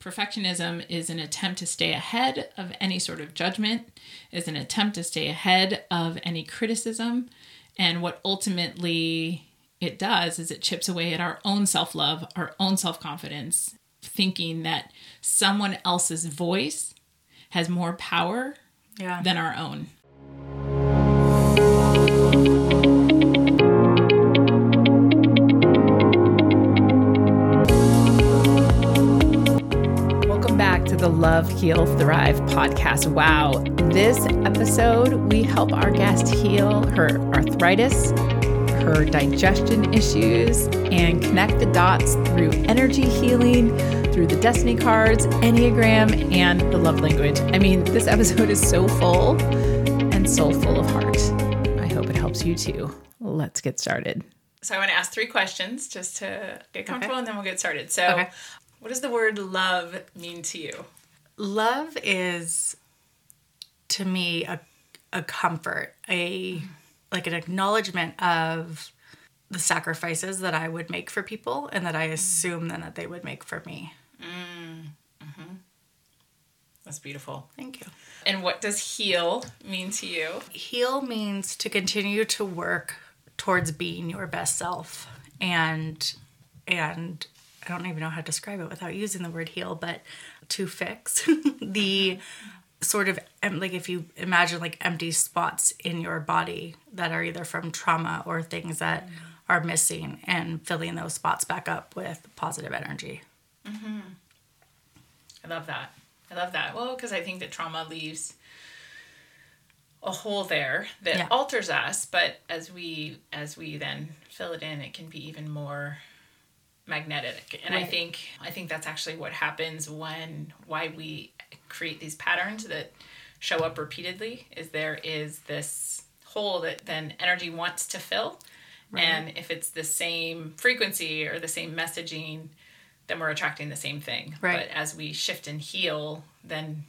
Perfectionism is an attempt to stay ahead of any sort of judgment, is an attempt to stay ahead of any criticism. And what ultimately it does is it chips away at our own self love, our own self confidence, thinking that someone else's voice has more power Yeah. than our own. The Love, Heal, Thrive podcast. Wow, this episode, we help our guest heal her arthritis, her digestion issues, and connect the dots through energy healing, through the destiny cards, Enneagram, and the love language. I mean, this episode is so full and so full of heart. I hope it helps you too. Let's get started. So, I want to ask three questions just to get comfortable and then we'll get started. So, Okay. What does the word love mean to you? Love is to me a a comfort, a like an acknowledgement of the sacrifices that I would make for people and that I mm. assume then that they would make for me. Mm, mm-hmm. That's beautiful. Thank you. And what does heal mean to you? Heal means to continue to work towards being your best self and and I don't even know how to describe it without using the word heal, but to fix the sort of like if you imagine like empty spots in your body that are either from trauma or things that are missing and filling those spots back up with positive energy. Mm-hmm. I love that. I love that. Well, because I think that trauma leaves a hole there that Yeah. alters us, but as we as we then fill it in, it can be even more magnetic. And I think I think that's actually what happens when why we create these patterns that show up repeatedly is there is this hole that then energy wants to fill. And if it's the same frequency or the same messaging, then we're attracting the same thing. Right. But as we shift and heal, then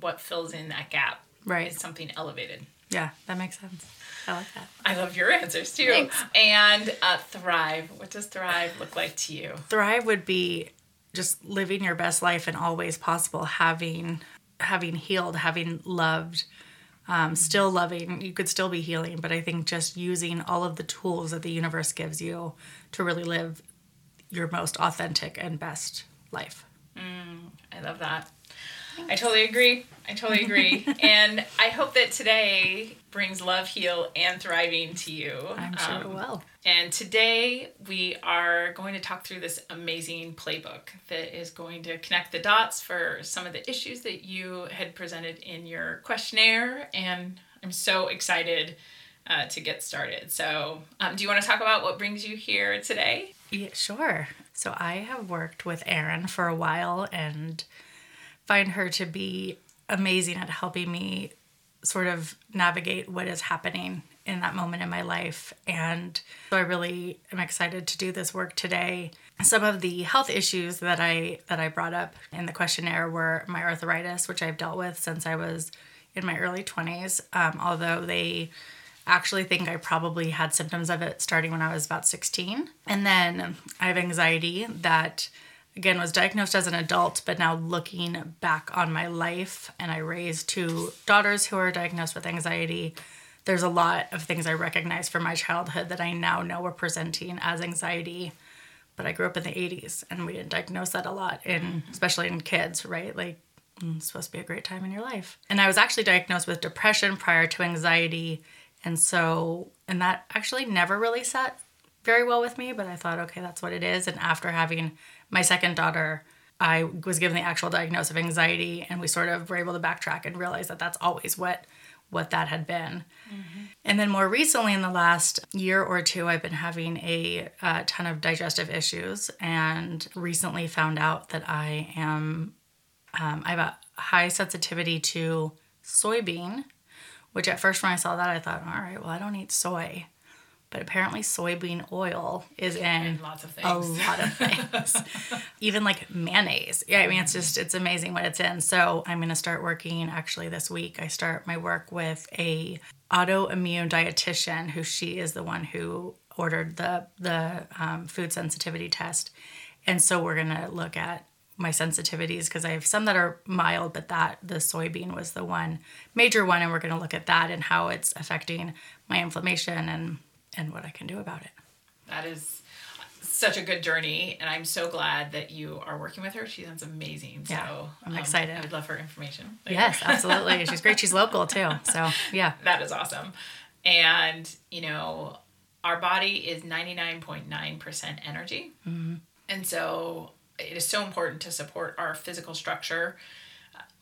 what fills in that gap Right. is something elevated. Yeah, that makes sense. I like that. I love your answers too. Thanks. And uh, thrive. What does thrive look like to you? thrive would be just living your best life in all ways possible having having healed having loved um, still loving you could still be healing but i think just using all of the tools that the universe gives you to really live your most authentic and best life I love that. I totally agree. I totally agree. and I hope that today brings love, heal, and thriving to you. i'm sure it Um, will And today we are going to talk through this amazing playbook that is going to connect the dots for some of the issues that you had presented in your questionnaire. And I'm so excited uh, to get started. So, um, do you want to talk about what brings you here today? Yeah, sure. So I have worked with Erin for a while and find her to be amazing at helping me sort of navigate what is happening in that moment in my life. And so I really am excited to do this work today. Some of the health issues that I that I brought up in the questionnaire were my arthritis, which I've dealt with since I was in my early 20s. Um, although they actually think I probably had symptoms of it starting when I was about 16. And then I have anxiety that again was diagnosed as an adult, but now looking back on my life and I raised two daughters who are diagnosed with anxiety. There's a lot of things I recognize from my childhood that I now know were presenting as anxiety. But I grew up in the 80s and we didn't diagnose that a lot in especially in kids, right? Like mm, it's supposed to be a great time in your life. And I was actually diagnosed with depression prior to anxiety. And so, and that actually never really sat very well with me, but I thought, okay, that's what it is. And after having my second daughter, I was given the actual diagnosis of anxiety, and we sort of were able to backtrack and realize that that's always what what that had been. And then more recently, in the last year or two, I've been having a, uh ton of digestive issues, and recently found out that I am um, I have a high sensitivity to soybean, which at first when I saw that, I thought, all right, well, I don't eat soy. But apparently, soybean oil is in Lots of things. a lot of things. Even like mayonnaise. Yeah, I mean, it's just, it's amazing what it's in. So I'm going to start working actually this week. I start my work with a autoimmune dietitian who she is the one who ordered the, the um, food sensitivity test. And so we're going to look at my sensitivities because I have some that are mild, but that the soybean was the one major one, and we're going to look at that and how it's affecting my inflammation and and what I can do about it. That is such a good journey, and I'm so glad that you are working with her. She sounds amazing. Yeah, so I'm um, excited. I would love her information. later. Yes, absolutely. She's great. She's local too. So yeah. that is awesome. And you know, our body is 99.9% energy, mm-hmm. and so it is so important to support our physical structure.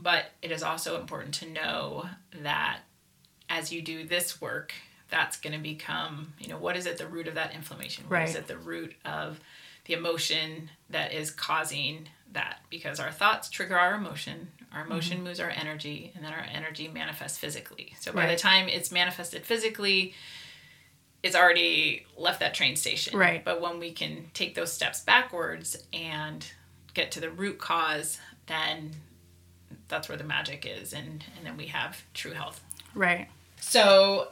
But it is also important to know that as you do this work, that's going to become, you know, what is at the root of that inflammation? What is Right. at the root of the emotion that is causing that? Because our thoughts trigger our emotion, our mm-hmm. emotion moves our energy, and then our energy manifests physically. So by the time it's manifested physically, it's already left that train station. Right. But when we can take those steps backwards and get to the root cause, then that's where the magic is and and then we have true health. Right. So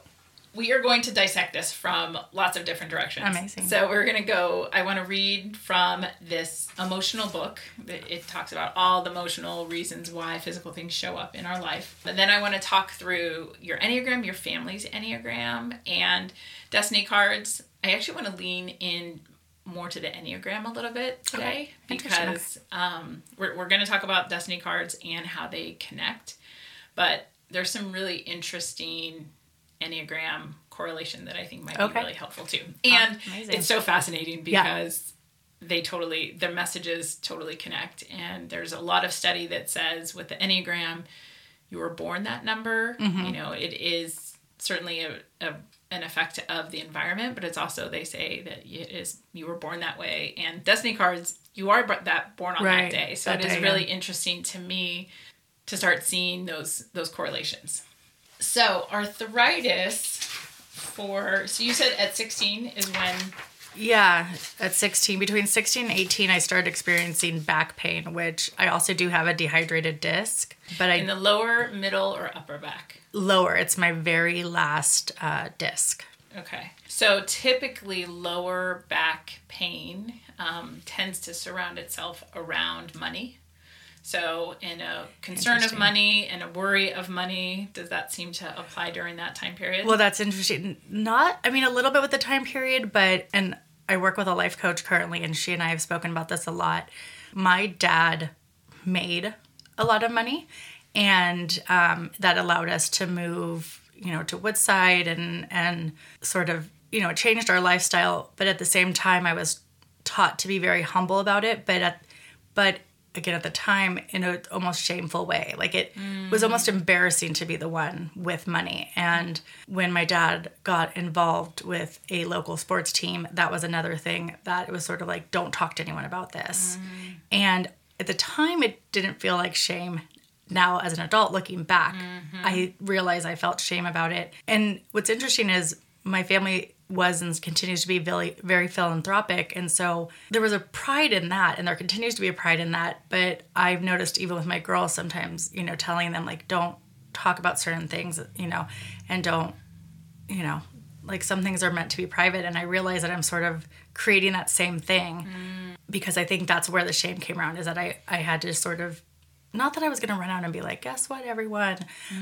we are going to dissect this from lots of different directions. Amazing. So we're going to go I want to read from this emotional book. It talks about all the emotional reasons why physical things show up in our life. And then I want to talk through your Enneagram, your family's Enneagram and destiny cards. I actually want to lean in more to the Enneagram a little bit today Okay. Because um, we're, we're going to talk about destiny cards and how they connect. But there's some really interesting Enneagram correlation that I think might Okay. be really helpful too. And amazing. it's so fascinating Yeah. because they totally, their messages totally connect. And there's a lot of study that says with the Enneagram, you were born that number. Mm-hmm. You know, it is certainly a, a an effect of the environment, but it's also they say that it is you were born that way. And destiny cards, you are that born on Right, that day. So that it is day, really yeah. interesting to me to start seeing those those correlations. So arthritis for so you said at 16 is when Yeah, at 16, between 16 and 18, I started experiencing back pain, which I also do have a dehydrated disc, but I in the lower, middle, or upper back. lower. It's my very last uh, disc. Okay. So typically, lower back pain um, tends to surround itself around money. So, in a concern of money and a worry of money, does that seem to apply during that time period? Well, that's interesting. Not, I mean, a little bit with the time period, but, and I work with a life coach currently, and she and I have spoken about this a lot. My dad made a lot of money, and um, that allowed us to move, you know, to Woodside and, and sort of, you know, it changed our lifestyle. But at the same time, I was taught to be very humble about it, but at, but again at the time in a almost shameful way. Like it mm. was almost embarrassing to be the one with money. And when my dad got involved with a local sports team that was another thing that it was sort of like don't talk to anyone about this. Mm. And at the time it didn't feel like shame. Now as an adult looking back mm-hmm. i realize i felt shame about it. And what's interesting is my family was and continues to be very very philanthropic. And so there was a pride in that and there continues to be a pride in that. But i've noticed even with my girls sometimes you know telling them like don't talk about certain things you know and don't you know like some things are meant to be private. And i realize that i'm sort of creating that same thing mm. because i think that's where the shame came around is that i i had to sort of not that I was going to run out and be like, guess what, everyone,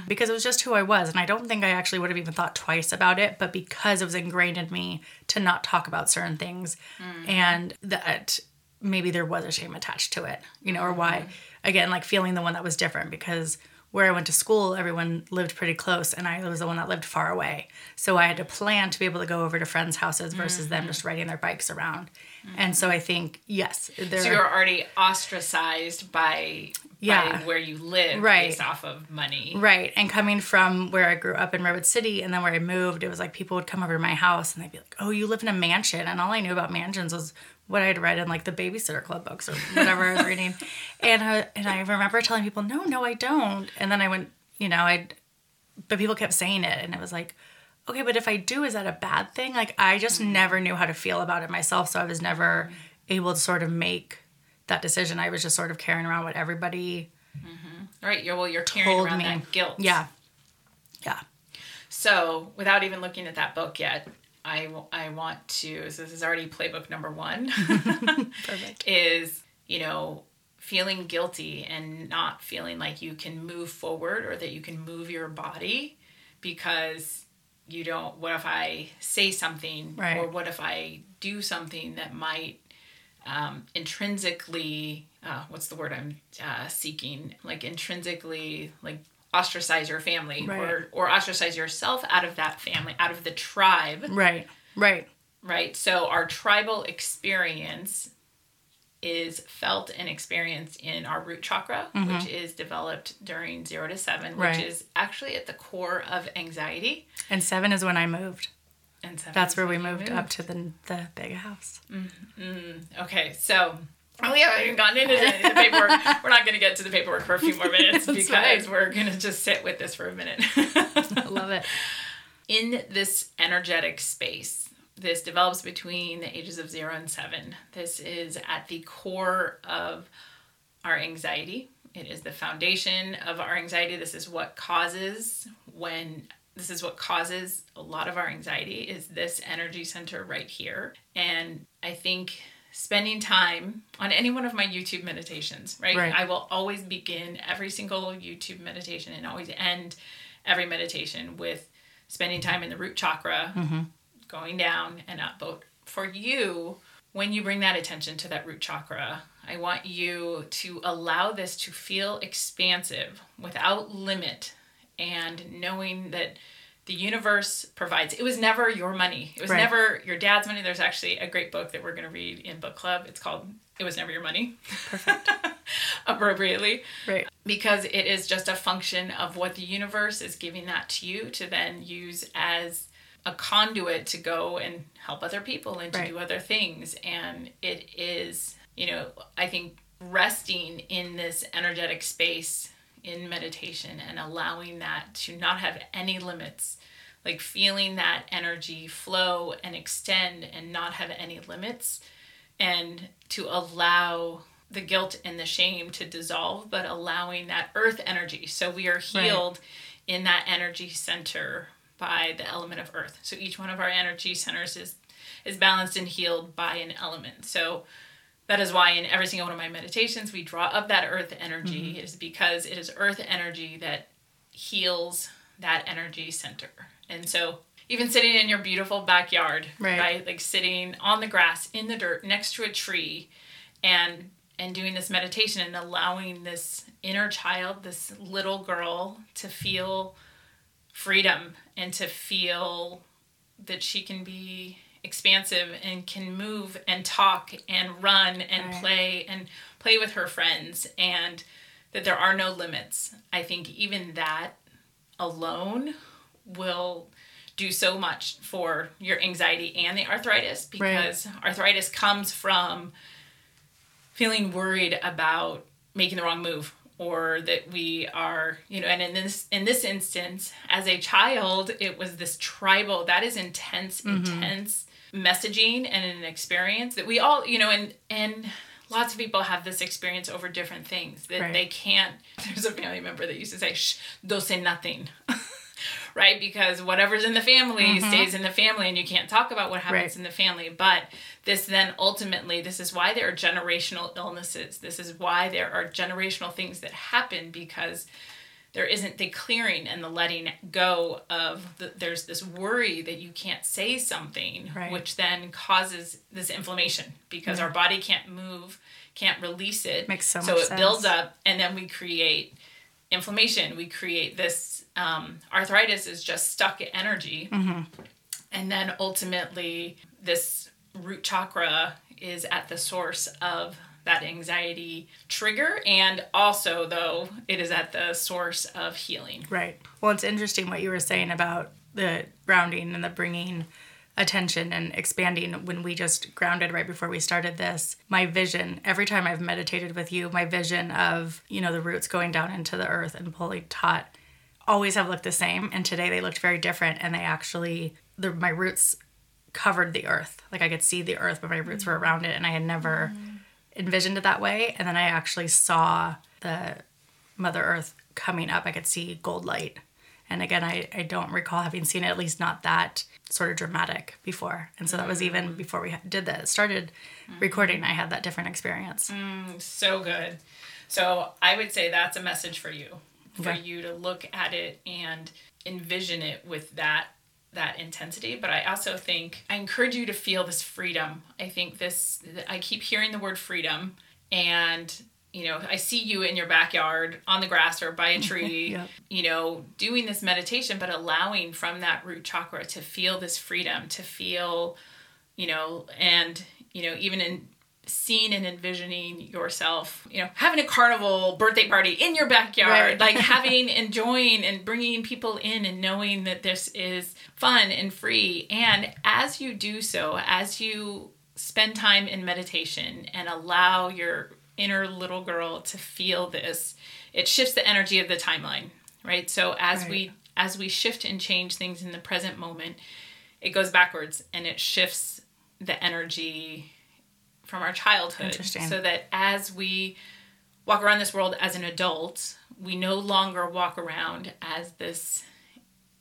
because it was just who I was. And I don't think I actually would have even thought twice about it, but because it was ingrained in me to not talk about certain things mm. and that maybe there was a shame attached to it, you know, or why, mm-hmm. again, like feeling the one that was different because where I went to school, everyone lived pretty close, and I was the one that lived far away. So I had to plan to be able to go over to friends' houses versus them mm-hmm. just riding their bikes around. And so I think, yes, there so you're already ostracized by, Yeah. by where you live Right. based off of money. Right. And coming from where I grew up in Redwood City and then where I moved, it was like people would come over to my house and they'd be like, Oh, you live in a mansion. And all I knew about mansions was what I'd read in like the babysitter club books or whatever I was reading. And I, and I remember telling people, No, no, I don't. And then I went, you know, I'd, but people kept saying it. And it was like, okay, but if I do, is that a bad thing? Like, I just mm-hmm. never knew how to feel about it myself. So I was never able to sort of make that decision. I was just sort of carrying around what everybody mm-hmm. Right. You're, well, you're carrying around me. that guilt. Yeah. Yeah. So, without even looking at that book yet, I, I want to, so this is already playbook number one, Perfect. is, you know, feeling guilty and not feeling like you can move forward or that you can move your body because you don't what if i say something Right. or what if i do something that might um, intrinsically uh, what's the word i'm uh, seeking like intrinsically like ostracize your family Right. or or ostracize yourself out of that family out of the tribe Right. Right. right? So our tribal experience is felt and experienced in our root chakra, which is developed during zero to seven, Mm-hmm. Right. which is actually at the core of anxiety. And seven is when I moved. And seven That's where we you moved up to the the big house. Okay, so oh, we haven't even gotten into the, the paperwork. we're not going to get to the paperwork for a few more minutes because right. we're going to just sit with this for a minute. I love it. in this energetic space, this develops between the ages of zero and seven. This is at the core of our anxiety. It is the foundation of our anxiety. This is what causes when this is what causes a lot of our anxiety is this energy center right here. And I think spending time on any one of my YouTube meditations, right? Right. I will always begin every single YouTube meditation and always end every meditation with spending time in the root chakra, mm-hmm. Going down and up. But for you, when you bring that attention to that root chakra, I want you to allow this to feel expansive without limit and knowing that the universe provides. It was never your money. It was Right. never your dad's money. There's actually a great book that we're going to read in book club. It's called It Was Never Your Money. Perfect. Appropriately Right. because it is just a function of what the universe is giving that to you to then use as a conduit to go and help other people and to Right. do other things and it is you know i think resting in this energetic space in meditation and allowing that to not have any limits like feeling that energy flow and extend and not have any limits and to allow the guilt and the shame to dissolve, but allowing that earth energy. So we are healed in that energy center by the element of earth. So each one of our energy centers is is balanced and healed by an element. So that is why in every single one of my meditations we draw up that earth energy mm-hmm. is because it is earth energy that heals that energy center. And so even sitting in your beautiful backyard, Right. right? Like sitting on the grass in the dirt next to a tree and and doing this meditation and allowing this inner child, this little girl to feel freedom and to feel that she can be expansive and can move and talk and run and Right. play and play with her friends and that there are no limits. I think even that alone will do so much for your anxiety and the arthritis because arthritis comes from feeling worried about making the wrong move or that we are you know and in this in this instance as a child it was this tribal that is intense mm-hmm. intense messaging and an experience that we all you know and and lots of people have this experience over different things that Right. they can't there's a family member that used to say shh don't say nothing right? Because whatever's in the family mm-hmm. stays in the family and you can't talk about what happens Right. in the family. But this then ultimately this is why there are generational illnesses. This is why there are generational things that happen because there isn't the clearing and the letting go of the, there's this worry that you can't say something Right. which then causes this inflammation because our body can't move can't release it. Makes so so it builds up and then we create inflammation. We create this um, arthritis is just stuck at energy and then ultimately this root chakra is at the source of that anxiety trigger and also though it is at the source of healing Right. Well, it's interesting what you were saying about the grounding and the bringing attention and expanding when we just grounded right before we started this. My vision, every time I've meditated with you, my vision of, you know, the roots going down into the earth and pulling taut always have looked the same. And today they looked very different. And they actually, the, my roots covered the earth. Like I could see the earth, but my roots were around it. And I had never mm. envisioned it that way. And then I actually saw the Mother Earth coming up. I could see gold light. And again, I, I don't recall having seen it, at least not that sort of dramatic before. And so that was even mm. before we did that, started mm. recording, I had that different experience. so good. So I would say that's a message for you, for Okay. you to look at it and envision it with that that intensity. But I also think I encourage you to feel this freedom. I think this. I keep hearing the word freedom, and you know I see you in your backyard on the grass or by a tree. Yep. You know, doing this meditation, but allowing from that root chakra to feel this freedom, to feel you know, and you know, even in seeing and envisioning yourself, you know, having a carnival birthday party in your backyard, Right. like having, enjoying, and bringing people in and knowing that this is fun and free. And as you do so, as you spend time in meditation and allow your inner little girl to feel this, it shifts the energy of the timeline, right? So as Right. we as we shift and change things in the present moment, it goes backwards and it shifts the energy from our childhood so that as we walk around this world as an adult we no longer walk around as this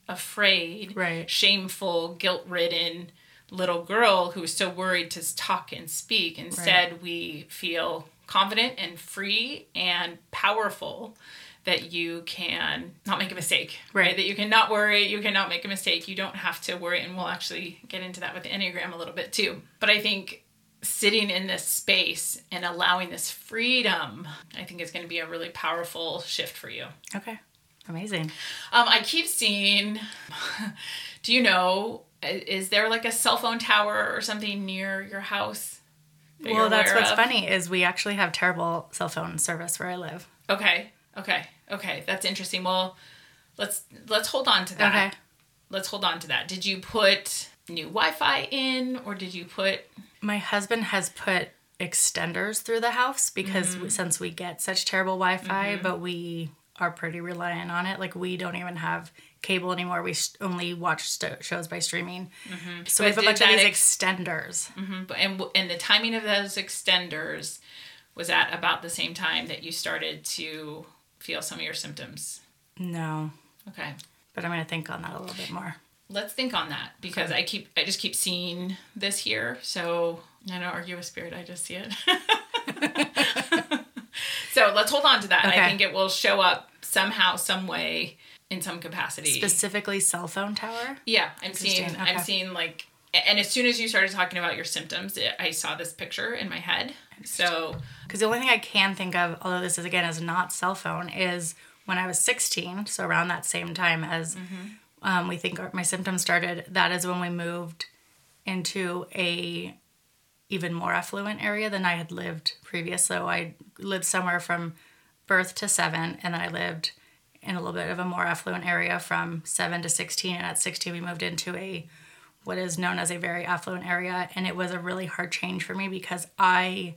afraid Right. shameful guilt-ridden little girl who's so worried to talk and speak. Instead we feel confident and free and powerful that you can not make a mistake right, Right. that you cannot worry you cannot make a mistake. You don't have to worry and we'll actually get into that with the enneagram a little bit too. But i think sitting in this space and allowing this freedom i think is going to be a really powerful shift for you Okay. Amazing. um, i keep seeing do you know is there like a cell phone tower or something near your house that Well, that's what's of? funny is we actually have terrible cell phone service where I live. okay okay okay that's interesting well let's let's hold on to that Okay. let's hold on to that did you put new wi-fi in or did you put My husband has put extenders through the house because Mm-hmm. since we get such terrible Wi-Fi, but we are pretty reliant on it. Like we don't even have cable anymore. We only watch st- shows by streaming. So Mm-hmm. But we have a bunch of these ex- extenders. and and the timing of those extenders was at about the same time that you started to feel some of your symptoms No, okay but I'm gonna think on that a little bit more. Let's think on that because i keep i just keep seeing this here. So i don't argue with spirit. I just see it. So let's hold on to that. Okay. i think it will show up somehow some way in some capacity. Specifically, cell phone tower. yeah i'm seeing Interesting, i'm seeing like and as soon as you started talking about your symptoms it, i saw this picture in my head. So Because the only thing I can think of, although this is again is not cell phone, is when I was 16, so around that same time as mm-hmm. Um, we think my symptoms started. That is when we moved into a even more affluent area than I had lived previous. So I lived somewhere from birth to seven, and then I lived in a little bit of a more affluent area from seven to 16. And at 16, we moved into a what is known as a very affluent area, and it was a really hard change for me because I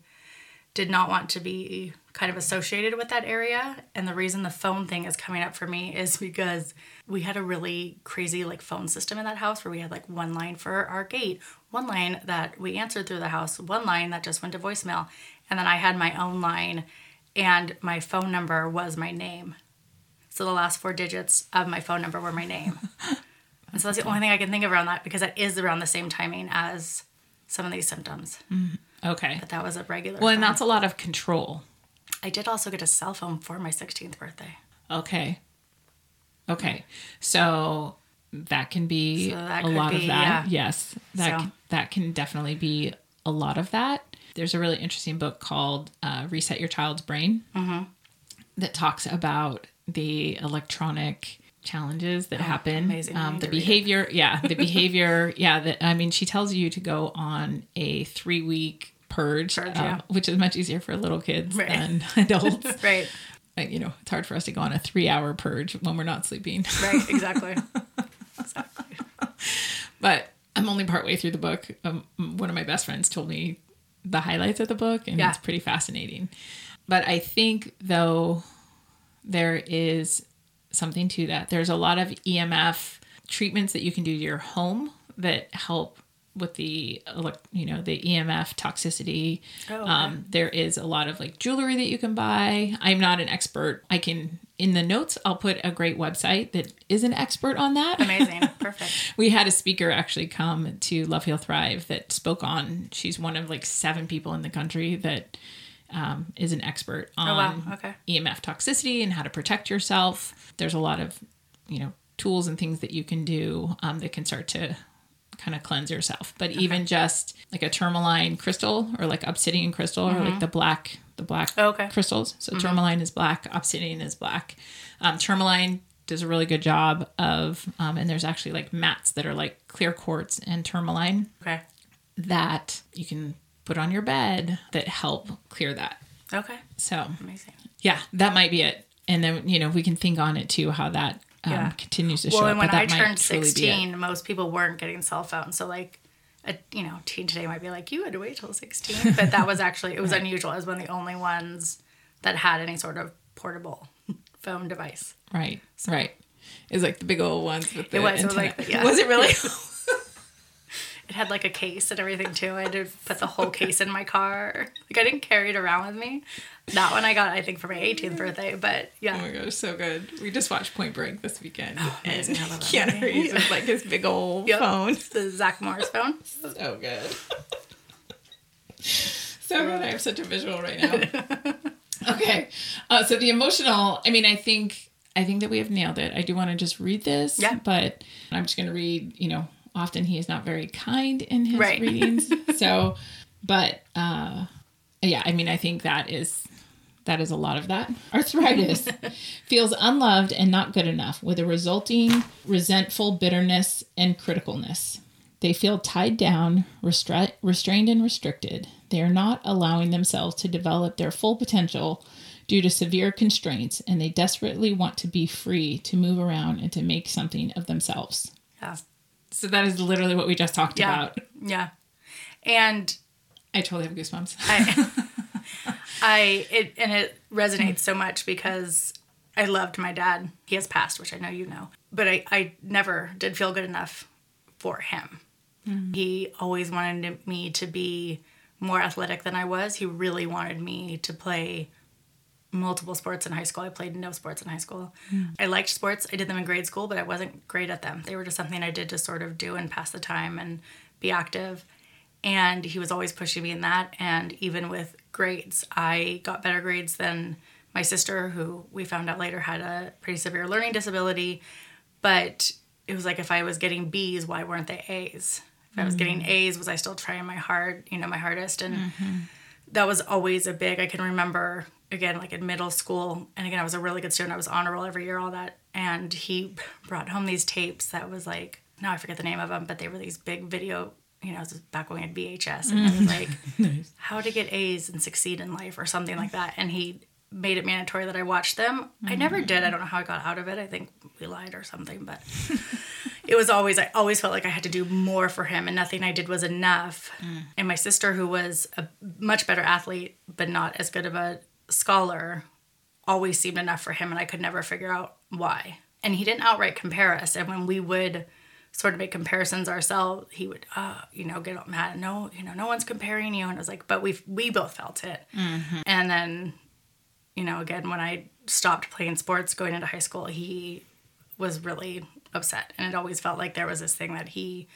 did not want to be kind of associated with that area. And the reason the phone thing is coming up for me is because we had a really crazy like phone system in that house where we had like one line for our gate, one line that we answered through the house, one line that just went to voicemail. And then I had my own line and my phone number was my name. So the last four digits of my phone number were my name. and so that's the only thing I can think of around that because that is around the same timing as some of these symptoms. Mm-hmm. Okay But that was a regular. Well, and that's a lot of control. I did also get a cell phone for my 16th birthday. Okay. Okay. So that can be So that a lot be, of that. yeah. Yes. That So- c- that can definitely be a lot of that. There's a really interesting book called uh, Reset Your Child's Brain Mm-hmm. that talks about the electronic challenges that happen. Oh, amazing. Um, the to read it. behavior, yeah, the behavior, yeah. That I mean, she tells you to go on a three week purge, Purge, uh, yeah. which is much easier for little kids Right. than adults Right. like, you know, it's hard for us to go on a three hour purge when we're not sleeping. Right. Exactly. exactly. but I'm only partway through the book. Um, one of my best friends told me the highlights of the book, and Yeah. it's pretty fascinating. But I think, though, there is something to that. There's a lot of EMF treatments that you can do to your home that help with the elec- you know the EMF toxicity. Oh, okay. um, there is a lot of like jewelry that you can buy. I'm not an expert. I can in the notes, I'll put a great website that is an expert on that. Amazing. Perfect. we had a speaker actually come to Love Heal Thrive that spoke on. She's one of like seven people in the country that um, is an expert on Oh, wow. Okay. EMF toxicity and how to protect yourself. There's a lot of you know tools and things that you can do um, that can start to kind of cleanse yourself. But even just like a tourmaline crystal or like obsidian crystal or like the black the black Mm-hmm. Okay. crystals. So tourmaline is black, obsidian is black. Um, tourmaline does a really good job of, um, and there's actually like mats that are like clear quartz and tourmaline Okay. that you can put on your bed that help clear that. Okay. So Amazing. yeah, that might be it. And then you know we can think on it too how that um, Yeah. continues to Well, show and up. when but I turned truly be it. 16, most people weren't getting cell phones. So, like, a you know, teen today might be like, you had to wait till 16. But that was actually, it was unusual. I was one of the only ones that had any sort of portable phone device. Right, right. It's like the big old ones with the It was, it was like- yeah. Was it really? It had like a case and everything too. I had to put the whole case in my car. Like, I didn't carry it around with me. That one I got, I think, for my 18th birthday. But yeah. Oh my gosh, so good. We just watched Point Break this weekend. and love that Keanu. Reeves with like his big old Yep. phone. The Zach Morris phone. So good. so good. I have such a visual right now. okay. Uh, so the emotional, I mean, I think I think that we have nailed it. I do want to just read this. Yeah. But I'm just gonna read, you know, often he is not very kind in his Right. readings. so but uh yeah, I mean I think that is that is a lot of that. Arthritis feels unloved and not good enough with a resulting resentful bitterness and criticalness. They feel tied down, restra- restrained, and restricted. They are not allowing themselves to develop their full potential due to severe constraints, and they desperately want to be free to move around and to make something of themselves. Yeah. So that is literally what we just talked Yeah. about. Yeah. And I totally have goosebumps. I, I it and it resonates so much because I loved my dad. He has passed, which I know you know, but I I never did feel good enough for him. Mm-hmm. He always wanted me to be more athletic than I was. He really wanted me to play multiple sports in high school. I played no sports in high school. Hmm. I liked sports. I did them in grade school, but I wasn't great at them. They were just something I did to sort of do and pass the time and be active. And he was always pushing me in that. And even with grades, I got better grades than my sister, who we found out later had a pretty severe learning disability. But it was like if I was getting B's, why weren't they A's? If I was getting hmm. A's, was I still trying my hard, you know, my hardest? And mm-hmm. that was always a big i can remember again like in middle school and again i was a really good student i was honor roll every year all that and he brought home these tapes that was like now i forget the name of them but they were these big video you know, this was back when we had VHS, and it was mm. like how to get A's and succeed in life or something like that. And he made it mandatory that I watch them. I never did. I don't know how I got out of it. I think we lied or something, but it was always I always felt like I had to do more for him, and nothing I did was enough. Mm. And my sister, who was a much better athlete but not as good of a scholar, always seemed enough for him, and I could never figure out why. And he didn't outright compare us. And when we would sort of make comparisons ourselves, he would, uh, you know, get all mad. No, you know, no one's comparing you. And I was like, but we we both felt it. And then, you know, again, when I stopped playing sports going into high school, he was really upset. And it always felt like there was this thing that he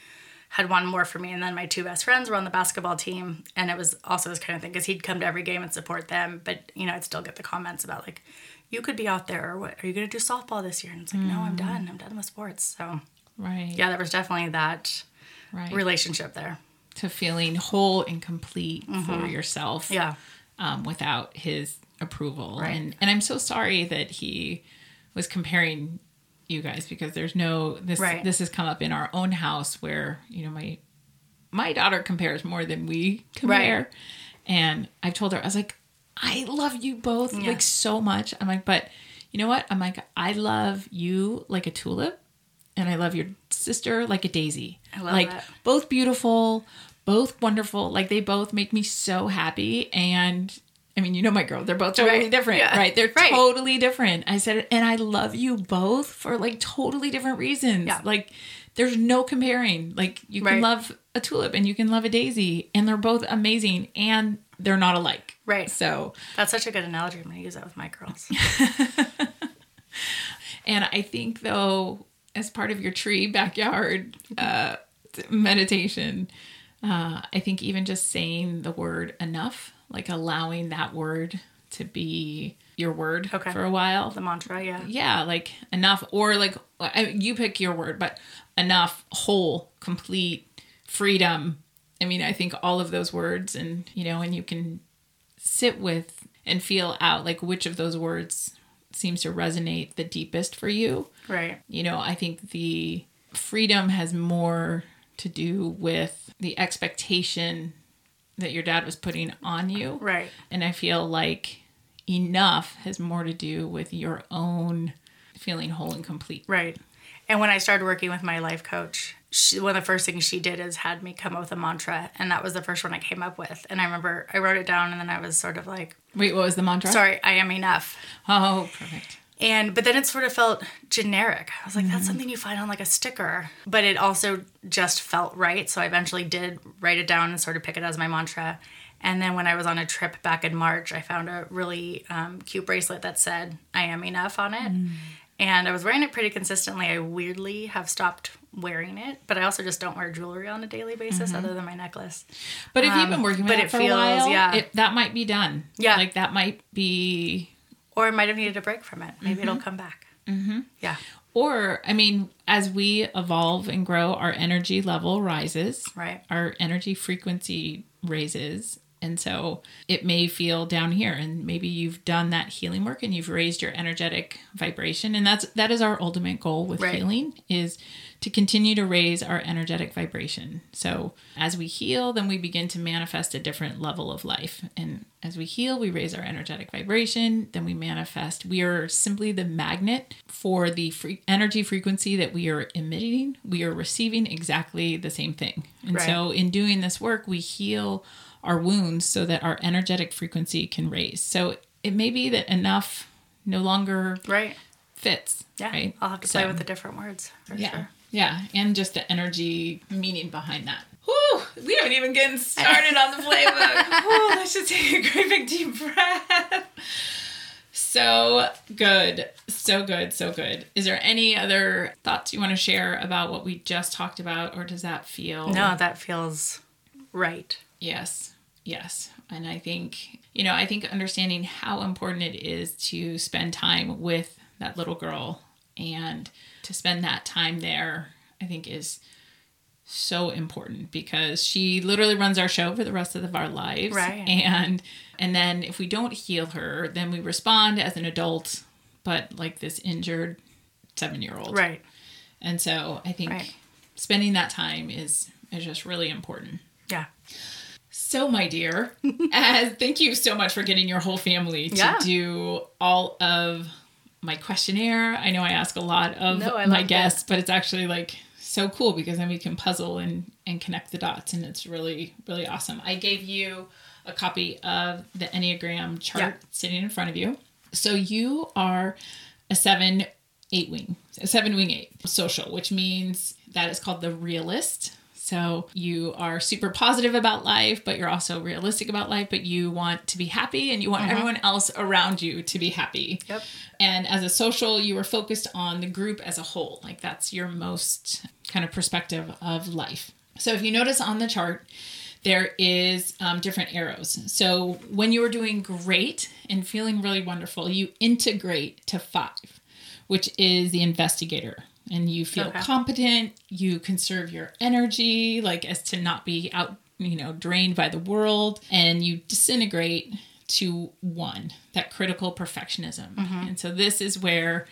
had one more for me. And then my two best friends were on the basketball team. And it was also this kind of thing because he'd come to every game and support them. But, you know, I'd still get the comments about like, you could be out there or what are you going to do softball this year? And it's like, no, I'm done. I'm done with sports. So Right. yeah, there was definitely that Right. relationship there. to feeling whole and complete for yourself. Mm-hmm. Yeah. um, without his approval. Right. And and I'm so sorry that he was comparing you guys because there's no this Right. this has come up in our own house where you know my my daughter compares more than we compare. Right. And I've told her I was like I love you both Yeah. like so much. I'm like but you know what? I'm like I love you like a tulip and I love your sister like a daisy. I love like that. both beautiful, both wonderful. Like they both make me so happy. And I mean, you know my girl, they're both totally Right. different, Yeah. right? They're Right. totally different. I said, and I love you both for like totally different reasons. Yeah. Like there's no comparing. Like you can love a tulip and you can love a daisy, and they're both amazing, and they're not alike. Right. So That's such a good analogy. I'm going to use that with my girls. And I think though, as part of your tree backyard uh, meditation, uh, I think even just saying the word enough, like allowing that word to be your word Okay. for a while. The mantra, yeah. Yeah, like enough, or like I, you pick your word, but enough, whole, complete, freedom. I mean, I think all of those words, and you know, and you can sit with and feel out like which of those words seems to resonate the deepest for you. Right. You know, I think the freedom has more to do with the expectation that your dad was putting on you. Right. And I feel like enough has more to do with your own feeling whole and complete. Right. And when I started working with my life coach, she, one of the first things she did is had me come up with a mantra, and that was the first one I came up with. And I remember I wrote it down, and then I was sort of like, Wait, what was the mantra? "Sorry, I am enough." Oh, perfect. And but then it sort of felt generic. I was like, "That's something you find on like a sticker," but it also just felt right. So I eventually did write it down and sort of pick it as my mantra. And then when I was on a trip back in March, I found a really um, cute bracelet that said "I am enough" on it. And I was wearing it pretty consistently. I weirdly have stopped wearing it, but I also just don't wear jewelry on a daily basis other than my necklace. But if you've been working with Um, but it it for feels- a while, yeah. it, that might be done. Yeah. Like that might be, Or I might have needed a break from it. Maybe it'll come back. Mm-hmm. Yeah. or I mean, as we evolve and grow, our energy level rises. Right. Our energy frequency raises. And so it may feel down here and maybe you've done that healing work and you've raised your energetic vibration and that's that is our ultimate goal with Right. healing is to continue to raise our energetic vibration. So as we heal then we begin to manifest a different level of life and as we heal we raise our energetic vibration then we manifest we are simply the magnet for the free energy frequency that we are emitting we are receiving exactly the same thing. And Right. so in doing this work we heal our wounds so that our energetic frequency can raise. So it may be that enough no longer Right. fits. Yeah. Right. I'll have to play with the different words for Yeah. sure. Yeah. And just the energy meaning behind that. Whew, we haven't even gotten started on the playbook. Whew, let's just take a great big deep breath. So good. So good. So good. Is there any other thoughts you want to share about what we just talked about, or does that feel No, that feels right. Yes, yes. And I think, you know, I think understanding how important it is to spend time with that little girl and to spend that time there, I think is so important because she literally runs our show for the rest of our lives. Right. And and then if we don't heal her, then we respond as an adult, but like this injured seven year old. Right. And so I think Right. spending that time is is just really important. Yeah. So, my dear, as thank you so much for getting your whole family to Yeah. do all of my questionnaire. I know I ask a lot of No, my guests, but it's actually like so cool because then we can puzzle and and connect the dots, and it's really really awesome. I gave you a copy of the Enneagram chart Yeah. sitting in front of you. So you are a seven eight wing, a seven wing eight social, which means that is called the realist. So you are super positive about life, but you're also realistic about life, but you want to be happy and you want everyone else around you to be happy. Yep. And as a social, you are focused on the group as a whole. Like that's your most kind of perspective of life. So if you notice on the chart, there is um, different arrows. So when you are doing great and feeling really wonderful, you integrate to five, which is the investigator. And you feel Okay. competent, you conserve your energy, like as to not be out, you know, drained by the world, and you disintegrate to one, that critical perfectionism. Mm-hmm. And so this is where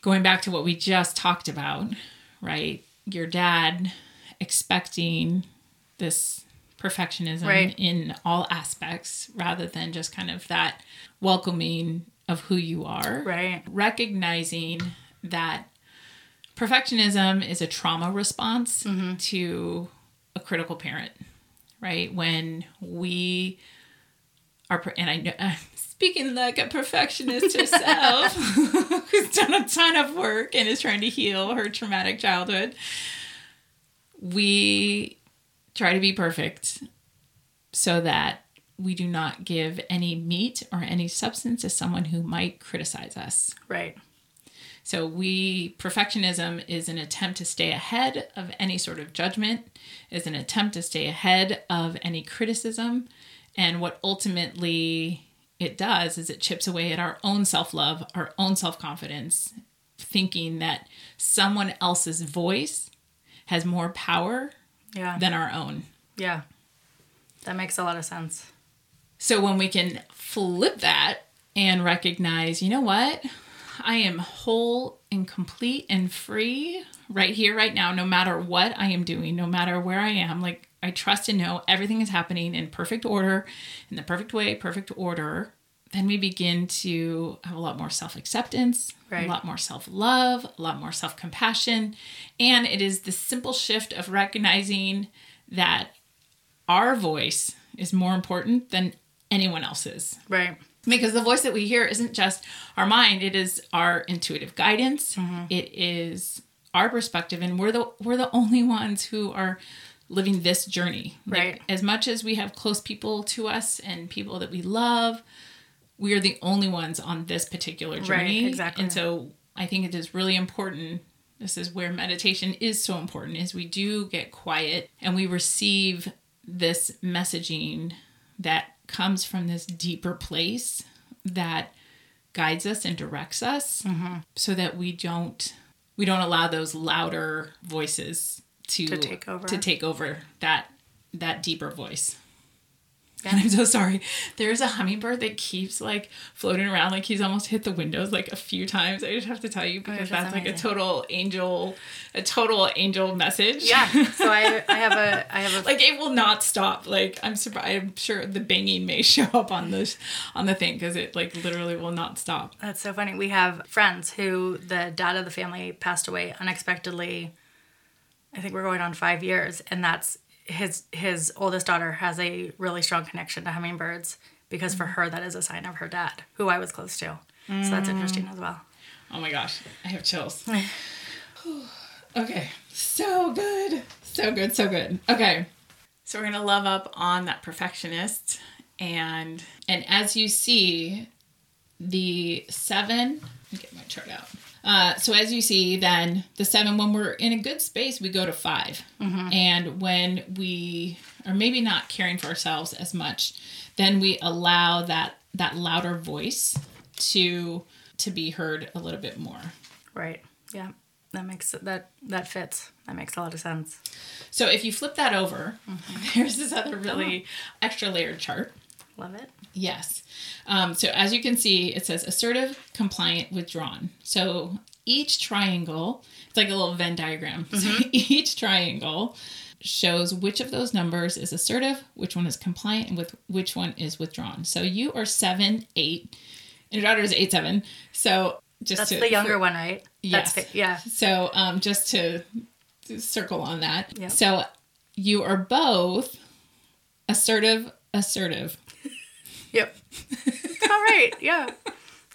going back to what we just talked about, right? Your dad expecting this perfectionism Right. in all aspects rather than just kind of that welcoming of who you are. Right. Recognizing that perfectionism is a trauma response mm-hmm. to a critical parent, right? When we are, and I know, I'm speaking like a perfectionist herself who's done a ton of work and is trying to heal her traumatic childhood. We try to be perfect so that we do not give any meat or any substance to someone who might criticize us. Right. So we perfectionism is an attempt to stay ahead of any sort of judgment, is an attempt to stay ahead of any criticism, and what ultimately it does is it chips away at our own self-love, our own self-confidence, thinking that someone else's voice has more power Yeah. than our own. yeah. That makes a lot of sense. So when we can flip that and recognize, you know what? I am whole and complete and free right here, right now, no matter what I am doing, no matter where I am. Like, I trust and know everything is happening in perfect order, in the perfect way, perfect order. Then we begin to have a lot more self acceptance, Right. a lot more self love, a lot more self compassion. And it is the simple shift of recognizing that our voice is more important than anyone else's Right. Because the voice that we hear isn't just our mind it is our intuitive guidance mm-hmm. It is our perspective and we're the we're the only ones who are living this journey Like, Right. as much as we have close people to us and people that we love we are the only ones on this particular journey right, exactly. and so i think it is really important this is where meditation is so important is we do get quiet and we receive this messaging that comes from this deeper place that guides us and directs us mm-hmm. so that we don't we don't allow those louder voices to To take over. to take over that that deeper voice and I'm so sorry. There's a hummingbird that keeps like floating around, like he's almost hit the windows like a few times. I just have to tell you oh, because gosh, that's that's like a total angel, a total angel message. Yeah. So I, I have a I have a like it will not stop. Like I'm surprised. I'm sure the banging may show up on this on the thing because it like literally will not stop. That's so funny. We have friends who the dad of the family passed away unexpectedly. I think we're going on five years, and that's his his oldest daughter has a really strong connection to hummingbirds because for mm. her that is a sign of her dad, who I was close to. So that's mm. interesting as well. Oh my gosh, I have chills. okay, so good, so good, so good. Okay, so we're gonna love up on that perfectionist, and and as you see, the seven. Let me get my chart out. Uh, so as you see, then the seven, when we're in a good space, we go to 5 and when we are maybe not caring for ourselves as much, then we allow that that louder voice to to be heard a little bit more. Right. Yeah. That makes that that fits. That makes a lot of sense. So if you flip that over, there's this other really extra layered chart. Love it. Yes. Um, so as you can see, it says assertive, compliant, withdrawn. So each triangle, it's like a little Venn diagram. So each triangle shows which of those numbers is assertive, which one is compliant, and with which one is withdrawn. So you are seven, eight, and your daughter is eight, seven. So just That's to, the younger for- one, right? Yes. That's yeah. So um, just to, to circle on that. Yep. So you are both assertive, assertive. Yep. All right. Yeah.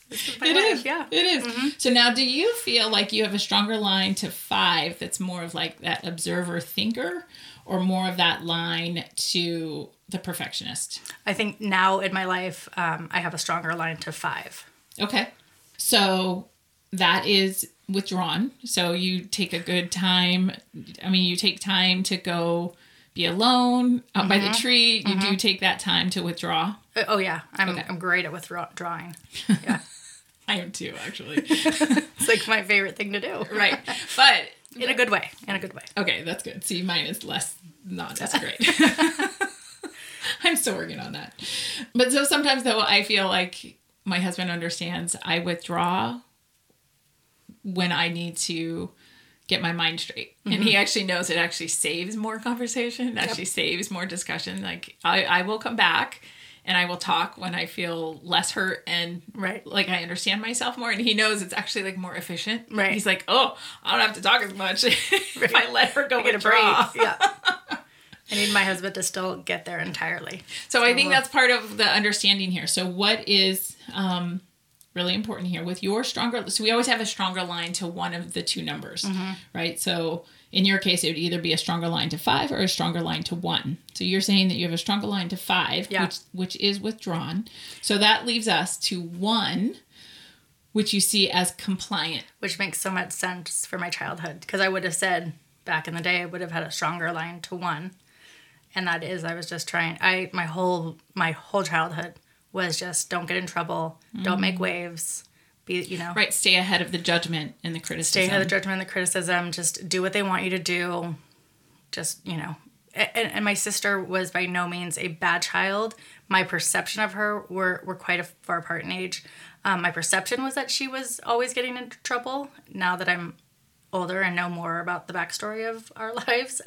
This is my It life, is. Yeah. It is. Mm-hmm. So now, do you feel like you have a stronger line to five that's more of like that observer thinker, or more of that line to the perfectionist? I think now in my life, um, I have a stronger line to five. Okay. So that is withdrawn. So you take a good time. I mean, you take time to go be alone out by the mm-hmm. tree. You do mm-hmm. take that time to withdraw. Oh yeah, I'm Okay. I'm great at withdraw- drawing. Yeah, I am too, actually. it's like my favorite thing to do. right. But In a good way. In a good way. Okay, that's good. See, mine is less, not as great. I'm still working on that. But so sometimes, though, I feel like my husband understands I withdraw when I need to get my mind straight. And he mm-hmm. actually knows it actually saves more conversation, actually saves more discussion. Like, I, I will come back and I will talk when I feel less hurt and Right. like I understand myself more. And he knows it's actually like more efficient. Right. He's like, oh, I don't have to talk as much if I let her go Get a break. Yeah. I need my husband to still get there entirely. So I think that's part of the understanding here. So what is um, really important here with your stronger? So we always have a stronger line to one of the two numbers, Mm-hmm. right? So in your case, it would either be a stronger line to five or a stronger line to one. So you're saying that you have a stronger line to five, Yeah. which which is withdrawn. So that leaves us to one, which you see as compliant. which makes so much sense for my childhood because I would have said back in the day I would have had a stronger line to one, and that is I was just trying. I my whole my whole childhood was just don't get in trouble, don't make mm. waves, be you know Right, stay ahead of the judgment and the criticism. stay ahead of the judgment and the criticism. Just do what they want you to do. Just you know. And, and my sister was by no means a bad child. My perception of her were were quite a far apart in age. Um, my perception was that she was always getting into trouble. Now that I'm older and know more about the backstory of our lives,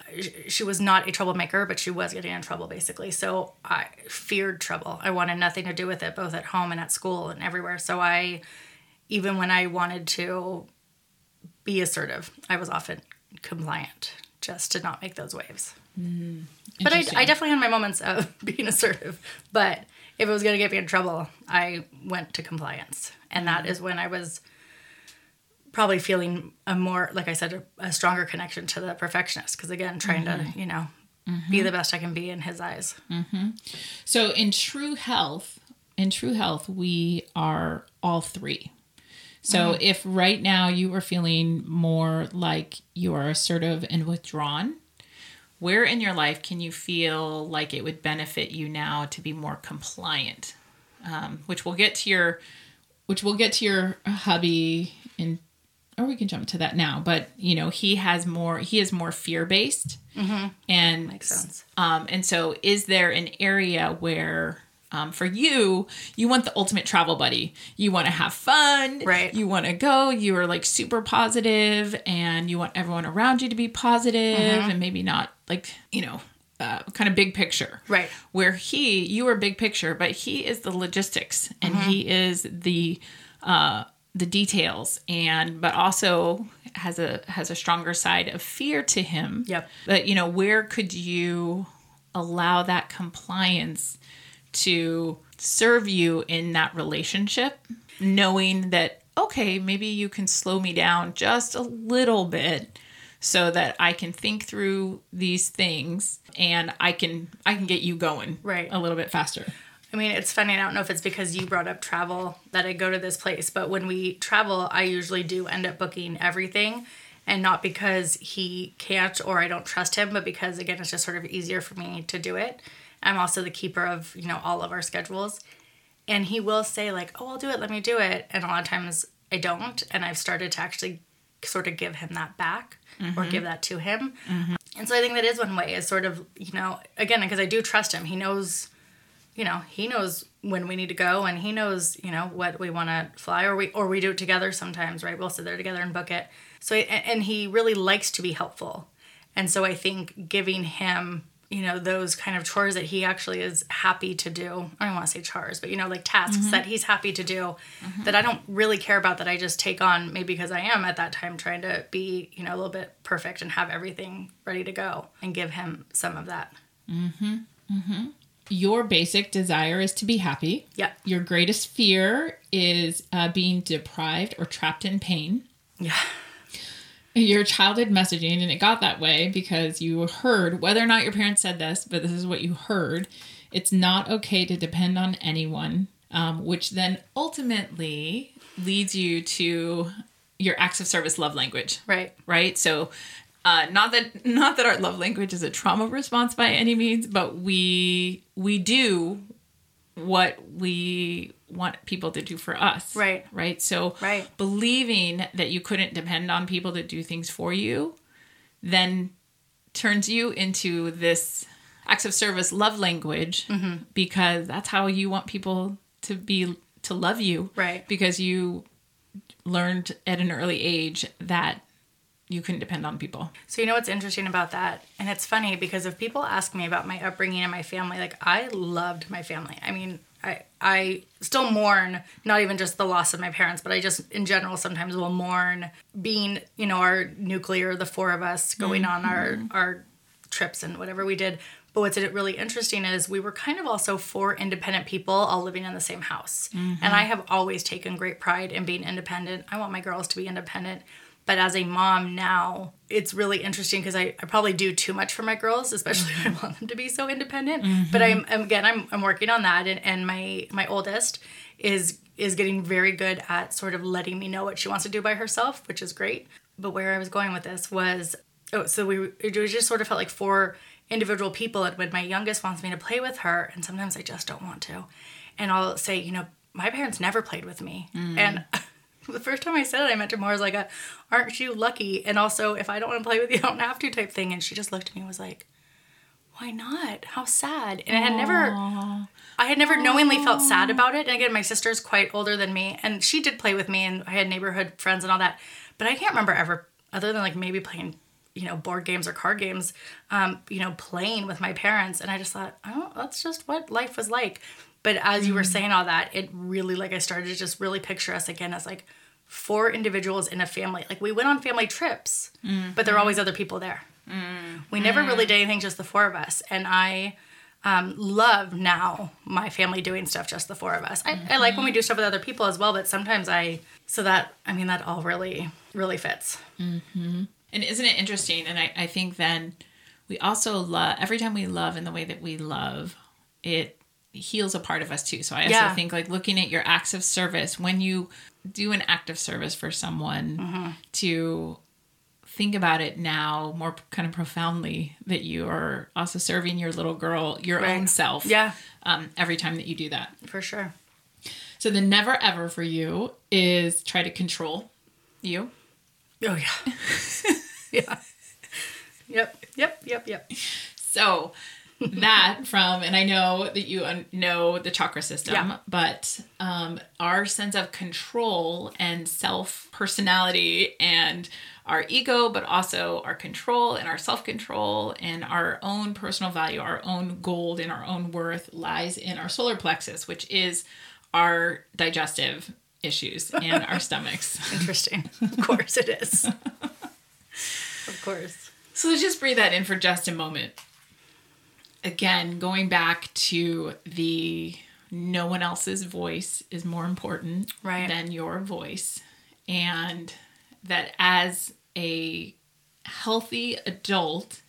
she was not a troublemaker, but she was getting in trouble basically. So I feared trouble. I wanted nothing to do with it, both at home and at school and everywhere. So I, even when I wanted to be assertive, I was often compliant just to not make those waves. Mm, but I, I definitely had my moments of being assertive. But if it was going to get me in trouble, I went to compliance. And that mm. is when I was probably feeling a more, like I said, a, a stronger connection to the perfectionist. Because again, trying to, mm-hmm. you know, be mm-hmm. the best I can be in his eyes. Mm-hmm. So in true health, in true health, we are all three. So if right now you are feeling more like you are assertive and withdrawn, where in your life can you feel like it would benefit you now to be more compliant? Um, which we'll get to your, which we'll get to your hubby in, or we can jump to that now. But you know, he has more. He is more fear based, and Makes sense. um, and so, is there an area where, um, for you, you want the ultimate travel buddy? You want to have fun, Right. You want to go. You are like super positive, and you want everyone around you to be positive Mm-hmm. and maybe not like you know, uh, kind of big picture, Right. Where he, you are big picture, but he is the logistics, and Mm-hmm. he is the uh, the details, and but also has a has a stronger side of fear to him. Yep. But you know, where could you allow that compliance to serve you in that relationship, knowing that okay, maybe you can slow me down just a little bit so that I can think through these things and I can I can get you going Right. a little bit faster. I mean, it's funny. I don't know if it's because you brought up travel that I go to this place, but when we travel, I usually do end up booking everything. And not because he can't or I don't trust him, but because, again, it's just sort of easier for me to do it. I'm also the keeper of, you know, all of our schedules. And he will say, like, oh, I'll do it, let me do it. And a lot of times I don't. And I've started to actually sort of give him that back or mm-hmm. give that to him. Mm-hmm. And so I think that is one way is sort of, you know, again, because I do trust him. He knows you know he knows when we need to go and he knows you know what we want to fly or we or we do it together sometimes right we'll sit there together and book it so and, and he really likes to be helpful and so i think giving him you know those kind of chores that he actually is happy to do i don't want to say chores but you know like tasks that he's happy to do that i don't really care about that i just take on maybe because i am at that time trying to be you know a little bit perfect and have everything ready to go and give him some of that Mm-hmm. Mm-hmm. Your basic desire is to be happy. yeah Your greatest fear is uh, being deprived or trapped in pain. yeah Your childhood messaging, and it got that way because you heard, whether or not your parents said this, but this is what you heard. It's not okay to depend on anyone, um, which then ultimately leads you to your acts of service love language right right so uh, not that not that our love language is a trauma response by any means but we we do what we want people to do for us Right. right so Right. believing that you couldn't depend on people to do things for you then turns you into this acts of service love language Mm-hmm. because that's how you want people to be to love you Right. because you learned at an early age that you couldn't depend on people So you know what's interesting about that? And it's funny because if people ask me about my upbringing and my family, like I loved my family. I mean, I I still mourn not even just the loss of my parents, but I just in general sometimes will mourn being, you know, our nuclear, the four of us going on our mm-hmm. our trips and whatever we did. But what's really interesting is we were kind of also four independent people all living in the same house. And mm-hmm. I have always taken great pride in being independent. I want my girls to be independent. But as a mom now, it's really interesting because I, I probably do too much for my girls, especially when I want them to be so independent. But I'm I'm- again I'm, I'm working on that and, and my my oldest is is getting very good at sort of letting me know what she wants to do by herself, which is great. But where I was going with this was oh, so we it just sort of felt like four individual people. And when my youngest wants me to play with her, and sometimes I just don't want to, and I'll say, you know, my parents never played with me, mm. and. The first time I said it, I meant to more as like a, "Aren't you lucky?" And also, if I don't want to play with you, I don't have to type thing. And she just looked at me and was like, "Why not? How sad!" And I had never, I had never knowingly felt sad about it. And again, my sister's quite older than me, and she did play with me, and I had neighborhood friends and all that. But I can't remember ever, other than like maybe playing, you know, board games or card games, um, you know, playing with my parents. And I just thought, oh, that's just what life was like. But as you were saying all that, it really like I started to just really picture us again as like four individuals in a family. Like we went on family trips, mm. but there were always other people there. Mm. We never really mm. did anything just the four of us. And I um, love now my family doing stuff just the four of us. I, I like when we mm-hmm. do stuff with other people as well, but sometimes I, so that, I mean, that all really, really fits. Mm-hmm. And isn't it interesting? And I, I think then we also love, every time we love in the way that we love, it heals a part of us too. So I also Yeah. think like looking at your acts of service, when you do an act of service for someone, Mm-hmm. to think about it now more kind of profoundly that you are also serving your little girl, your own self. Yeah, Um, every time that you do that. for sure. So the never ever for you is try to control you. Oh, yeah. yeah. Yep, yep, yep, yep. So that from, and I know that you know the chakra system, Yeah. but um, our sense of control and self personality and our ego, but also our control and our self control and our own personal value, our own gold and our own worth lies in our solar plexus, which is our digestive issues and our stomachs. Interesting. Of course it is. of course. So let's just breathe that in for just a moment. Again, going back to the no one else's voice is more important Right. than your voice. And that as a healthy adult,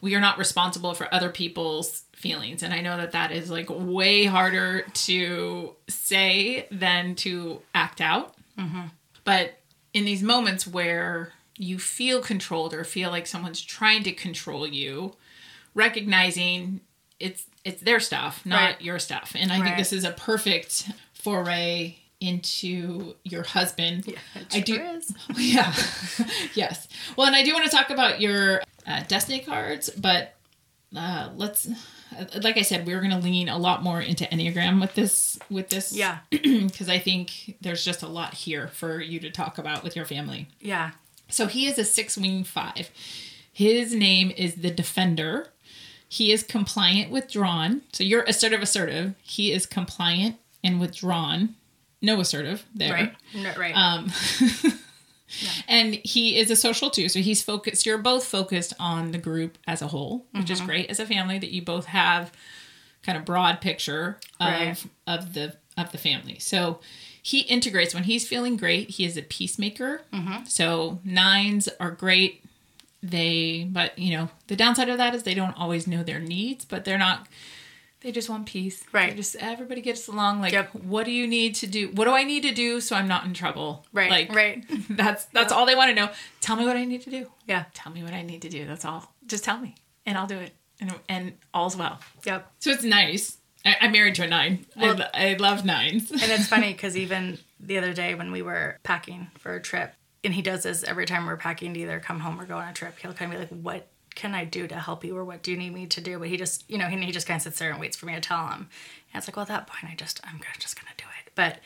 we are not responsible for other people's feelings. And I know that that is like way harder to say than to act out. Mm-hmm. But in these moments where you feel controlled or feel like someone's trying to control you, recognizing it's it's their stuff, not Right. your stuff. And I think this is a perfect foray into your husband. Yeah, I do. Sure. Yeah. yes. Well, and I do want to talk about your uh, destiny cards, but uh, let's. Like I said, we are going to lean a lot more into Enneagram with this. With this, Yeah. because I think there's just a lot here for you to talk about with your family. Yeah. So he is a six wing five. His name is the Defender. He is compliant, withdrawn. So you're assertive, assertive. He is compliant and withdrawn. No assertive there. Right. No, right. Um, and he is a social too. So he's focused, you're both focused on the group as a whole, which is great as a family that you both have kind of broad picture of, Right. of the of the family. So he integrates when he's feeling great, he is a peacemaker. So nines are great. They but you know, the downside of that is they don't always know their needs, but they're not they just want peace. Right. They're just everybody gets along like Yep. what do you need to do? What do I need to do so I'm not in trouble? right. Like right. that's that's all they want to know. Tell me what I need to do. Yeah. Tell me what I need to do. That's all. Just tell me, and I'll do it. And and all's well. Yep. So it's nice. I, I'm married to a nine. Well- I, I love nines. And it's funny because even the other day when we were packing for a trip, and he does this every time we're packing to either come home or go on a trip, he'll kind of be like, What can I do to help you or what do you need me to do? But he just, you know, he, he just kind of sits there and waits for me to tell him. And it's like, Well, at that point, I just, I'm just going to do it. But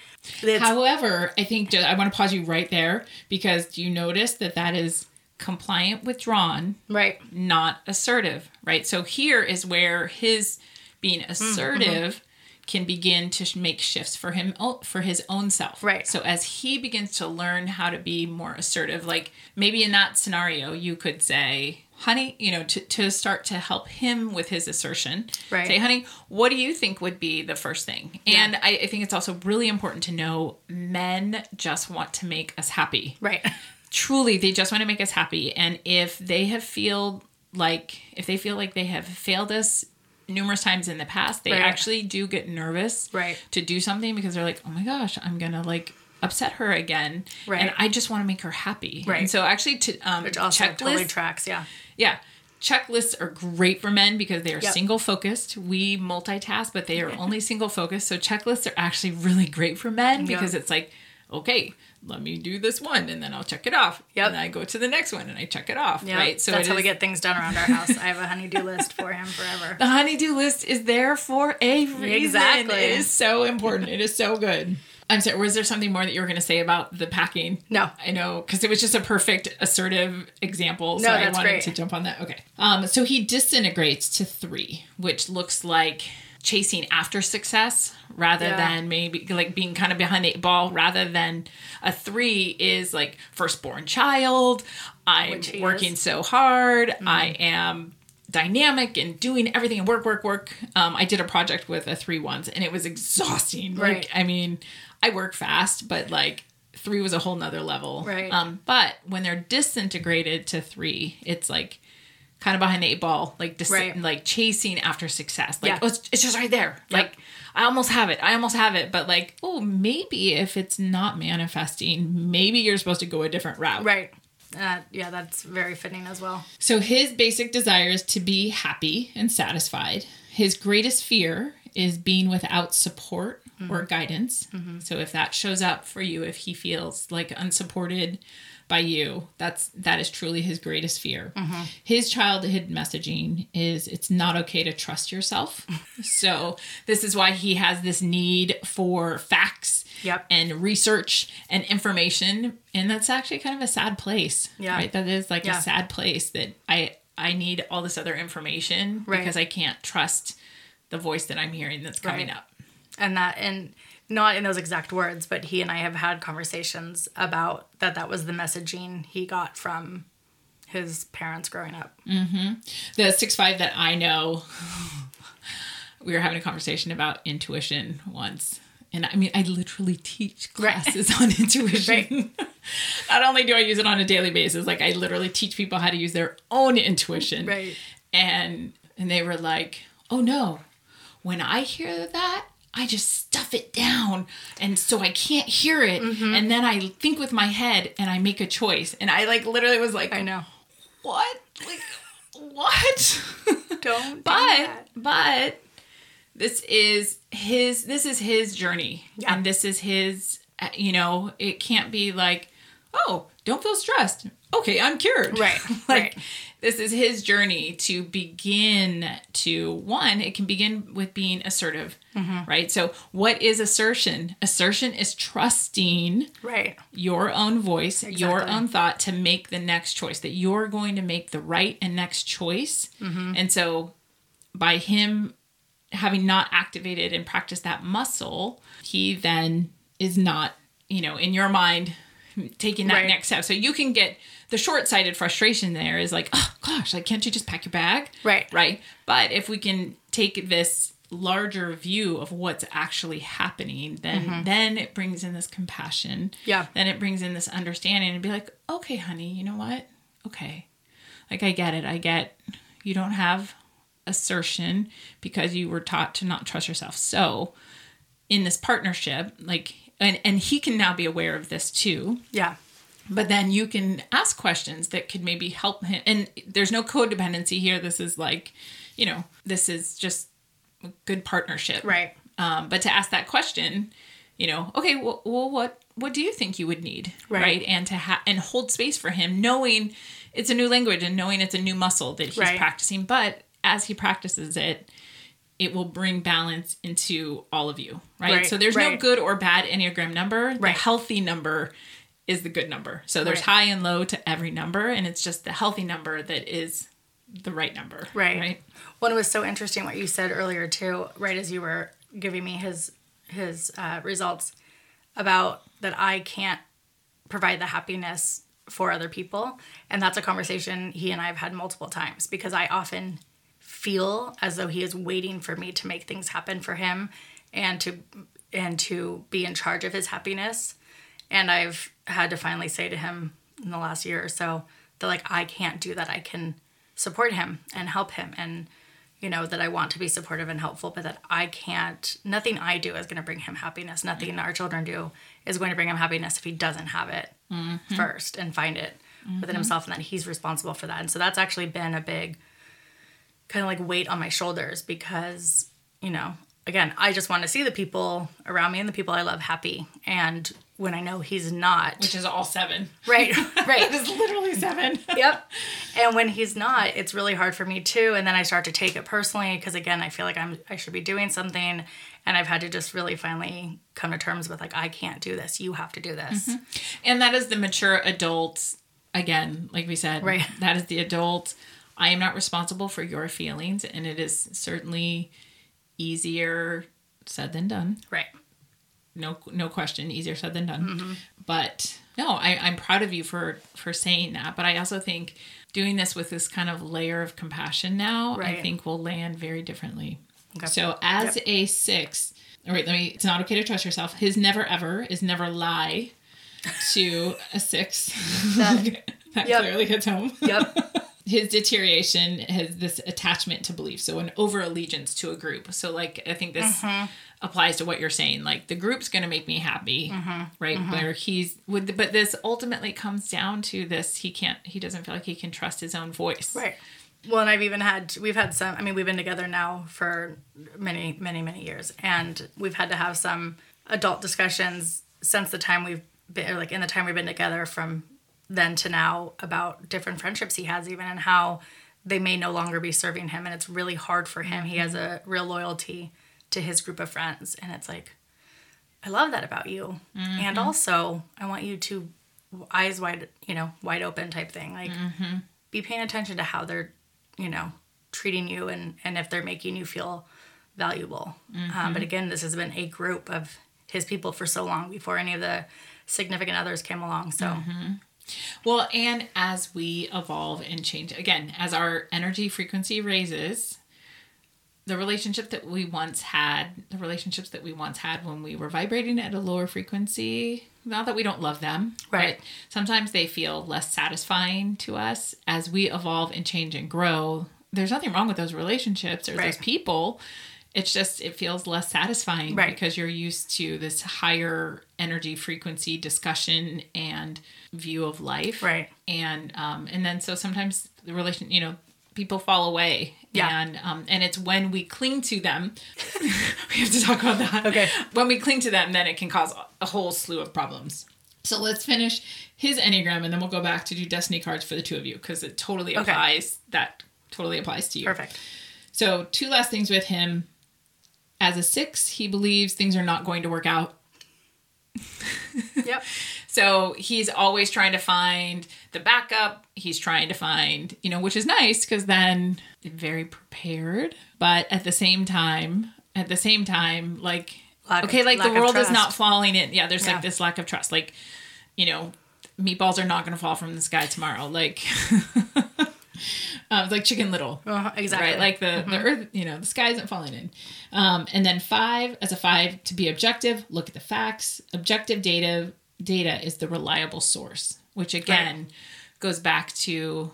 However, I think I want to pause you right there because do you notice that that is compliant, withdrawn, right. not assertive, right? So here is where his being mm, mm-hmm. assertive can begin to make shifts for him for his own self. Right. So as he begins to learn how to be more assertive, like maybe in that scenario, you could say, "Honey," you know, to to start to help him with his assertion. Right. Say, "Honey, what do you think would be the first thing?" And I, I think it's also really important to know men just want to make us happy Right. truly they just want to make us happy and if they have feel like if they feel like they have failed us numerous times in the past, they Right. actually do get nervous Right. to do something because they're like, oh my gosh, I'm gonna like upset her again, Right. and I just want to make her happy. Right. And so actually, to um, Which also checklists, totally tracks. Yeah. yeah. Checklists are great for men because they are Yep. single focused. We multitask, but they are only single focused. So checklists are actually really great for men because it's like, okay, let me do this one and then I'll check it off. Yep. And then I go to the next one and I check it off. Yeah. Right. So that's how we get things done around our house. I have a honey-do list for him forever. the honey-do list is there for a reason. Exactly. It is so important. it is so good. I'm sorry, was there something more that you were going to say about the packing? No. I know, because it was just a perfect assertive example. So No, I wanted great. to jump on that. Okay. Um, so he disintegrates to three, which looks like chasing after success rather Yeah. than maybe like being kind of behind the eight ball rather than a three is like firstborn child. I'm working is. so hard. Mm-hmm. I am dynamic and doing everything and work, work, work. Um, I did a project with a three once and it was exhausting. Right. Like, I mean, I work fast, but like three was a whole nother level. Right. Um, but when they're disintegrated to three, it's like kind of behind the eight ball, like dis- Right. like chasing after success. Like, Yeah. oh, it's, it's just right there. Like, I almost have it. I almost have it. But like, oh, maybe if it's not manifesting, maybe you're supposed to go a different route. Right. Uh, yeah, that's very fitting as well. So his basic desire is to be happy and satisfied. His greatest fear is being without support or guidance. So if that shows up for you, if he feels like unsupported by you, that's that is truly his greatest fear. Mm-hmm. His childhood messaging is it's not okay to trust yourself. so this is why he has this need for facts Yep. and research and information and that's actually kind of a sad place Yeah. right that is like Yeah. a sad place that i i need all this other information Right. because i can't trust the voice that i'm hearing that's coming Right. up and that and not in those exact words but he and i have had conversations about that that was the messaging he got from his parents growing up. Mm-hmm. The six five that i know we were having a conversation about intuition once. And i mean i literally teach classes on intuition. Not only do i use it on a daily basis like i literally teach people how to use their own intuition. Right. and and they were like oh no. When i hear that i just stuff it down. And so i can't hear it. Mm-hmm. and then i think with my head and i make a choice. And i like literally was like i know. What? Like what? Don't do but that. but this is his this is his journey. Yeah. and this is his uh, you know it can't be like oh don't feel stressed okay i'm cured Right, like right. this is his journey to begin to one it can begin with being assertive Mm-hmm. right so what is assertion assertion is trusting right your own voice, your own thought to make the next choice, that you're going to make the right and next choice. Mm-hmm. And so, by him having not activated and practiced that muscle, he then is not, you know, in your mind, taking that Right. next step. So, you can get the short sighted frustration there is like, oh gosh, like, can't you just pack your bag? Right. Right. But if we can take this larger view of what's actually happening then then it brings in this compassion Mm-hmm. Yeah. then it brings in this understanding and be like okay honey you know what okay like i get it i get you don't have assertion because you were taught to not trust yourself so in this partnership like and and he can now be aware of this too. Yeah. But then you can ask questions that could maybe help him. And there's no codependency here. This is like you know this is just a good partnership. Right. Um, but to ask that question you know okay well, well what what do you think you would need? Right. and to ha- and hold space for him knowing it's a new language and knowing it's a new muscle that he's Right. practicing. But as he practices it it will bring balance into all of you right, Right, so there's no good or bad enneagram number the Right. healthy number is the good number so there's Right. high and low to every number and it's just the healthy number that is the right number Right. right Well, it was so interesting what you said earlier too, right as you were giving me his his uh, results about that I can't provide the happiness for other people, and that's a conversation he and I have had multiple times because I often feel as though he is waiting for me to make things happen for him and to and to be in charge of his happiness and I've had to finally say to him in the last year or so that like I can't do that. I can support him and help him and you know, that I want to be supportive and helpful, but that I can't, nothing I do is going to bring him happiness. Nothing our children do is going to bring him happiness if he doesn't have it mm-hmm. first and find it within mm-hmm. himself and that he's responsible for that. And so that's actually been a big kind of like weight on my shoulders because, you know, again, I just want to see the people around me and the people I love happy. And when I know he's not, Which is all seven. right, right, It's literally seven. yep. And when he's not, it's really hard for me too. And then I start to take it personally because again, I feel like I'm I should be doing something, and I've had to just really finally come to terms with like I can't do this. You have to do this. Mm-hmm. And that is the mature adult. Again, like we said, Right. that is the adult. I am not responsible for your feelings, and it is certainly easier said than done. Right. No, no question, easier said than done. Mm-hmm. But no, I, I'm proud of you for for saying that. But I also think doing this with this kind of layer of compassion now, I think will land very differently. Okay. So as Yep. a six, all right, let me. It's not okay to trust yourself. His never ever is never lie to a six. That- that Yep. clearly hits home. Yep. His deterioration has this attachment to belief, so an over allegiance to a group. So, like, I think this Mm-hmm. applies to what you're saying. Like, the group's going to make me happy, Mm-hmm. right? Where he's would, but this ultimately comes down to this: he can't, he doesn't feel like he can trust his own voice. Right. Well, and I've even had we've had some. I mean, we've been together now for many, many, many years, and we've had to have some adult discussions since the time we've been, or like in the time we've been together, from then to now, about different friendships he has, even and how they may no longer be serving him, and it's really hard for him. He has a real loyalty to his group of friends, and it's like, I love that about you, and mm-hmm. also I want you to eyes wide, you know, wide open type thing, like mm-hmm. be paying attention to how they're you know treating you and and if they're making you feel valuable. Um, but mm-hmm. again this has been a group of his people for so long before any of the significant others came along. So Well, and as we evolve and change, again, as our energy frequency raises, the relationship that we once had, the relationships that we once had when we were vibrating at a lower frequency, not that we don't love them, Right. but sometimes they feel less satisfying to us as we evolve and change and grow. There's nothing wrong with those relationships or those people. It's just it feels less satisfying Right. because you're used to this higher energy frequency discussion and view of life Right. and um and then so sometimes the relation you know people fall away Yeah. and um and it's when we cling to them we have to talk about that Okay. when we cling to them then it can cause a whole slew of problems so let's finish his enneagram and then we'll go back to do destiny cards for the two of you because it totally Okay. applies that totally applies to you perfect so two last things with him as a six he believes things are not going to work out yep So he's always trying to find the backup. He's trying to find, you know, which is nice because then very prepared. But at the same time, at the same time, like, Lack of- okay, like the world is not falling in. Yeah, there's Yeah. like this lack of trust. Like, you know, meatballs are not going to fall from the sky tomorrow. Like, um, like Chicken Little. Uh, exactly. Right like the the earth you know the sky isn't falling in. Um, and then five as a five to be objective look at the facts. Objective data data is the reliable source which again goes back to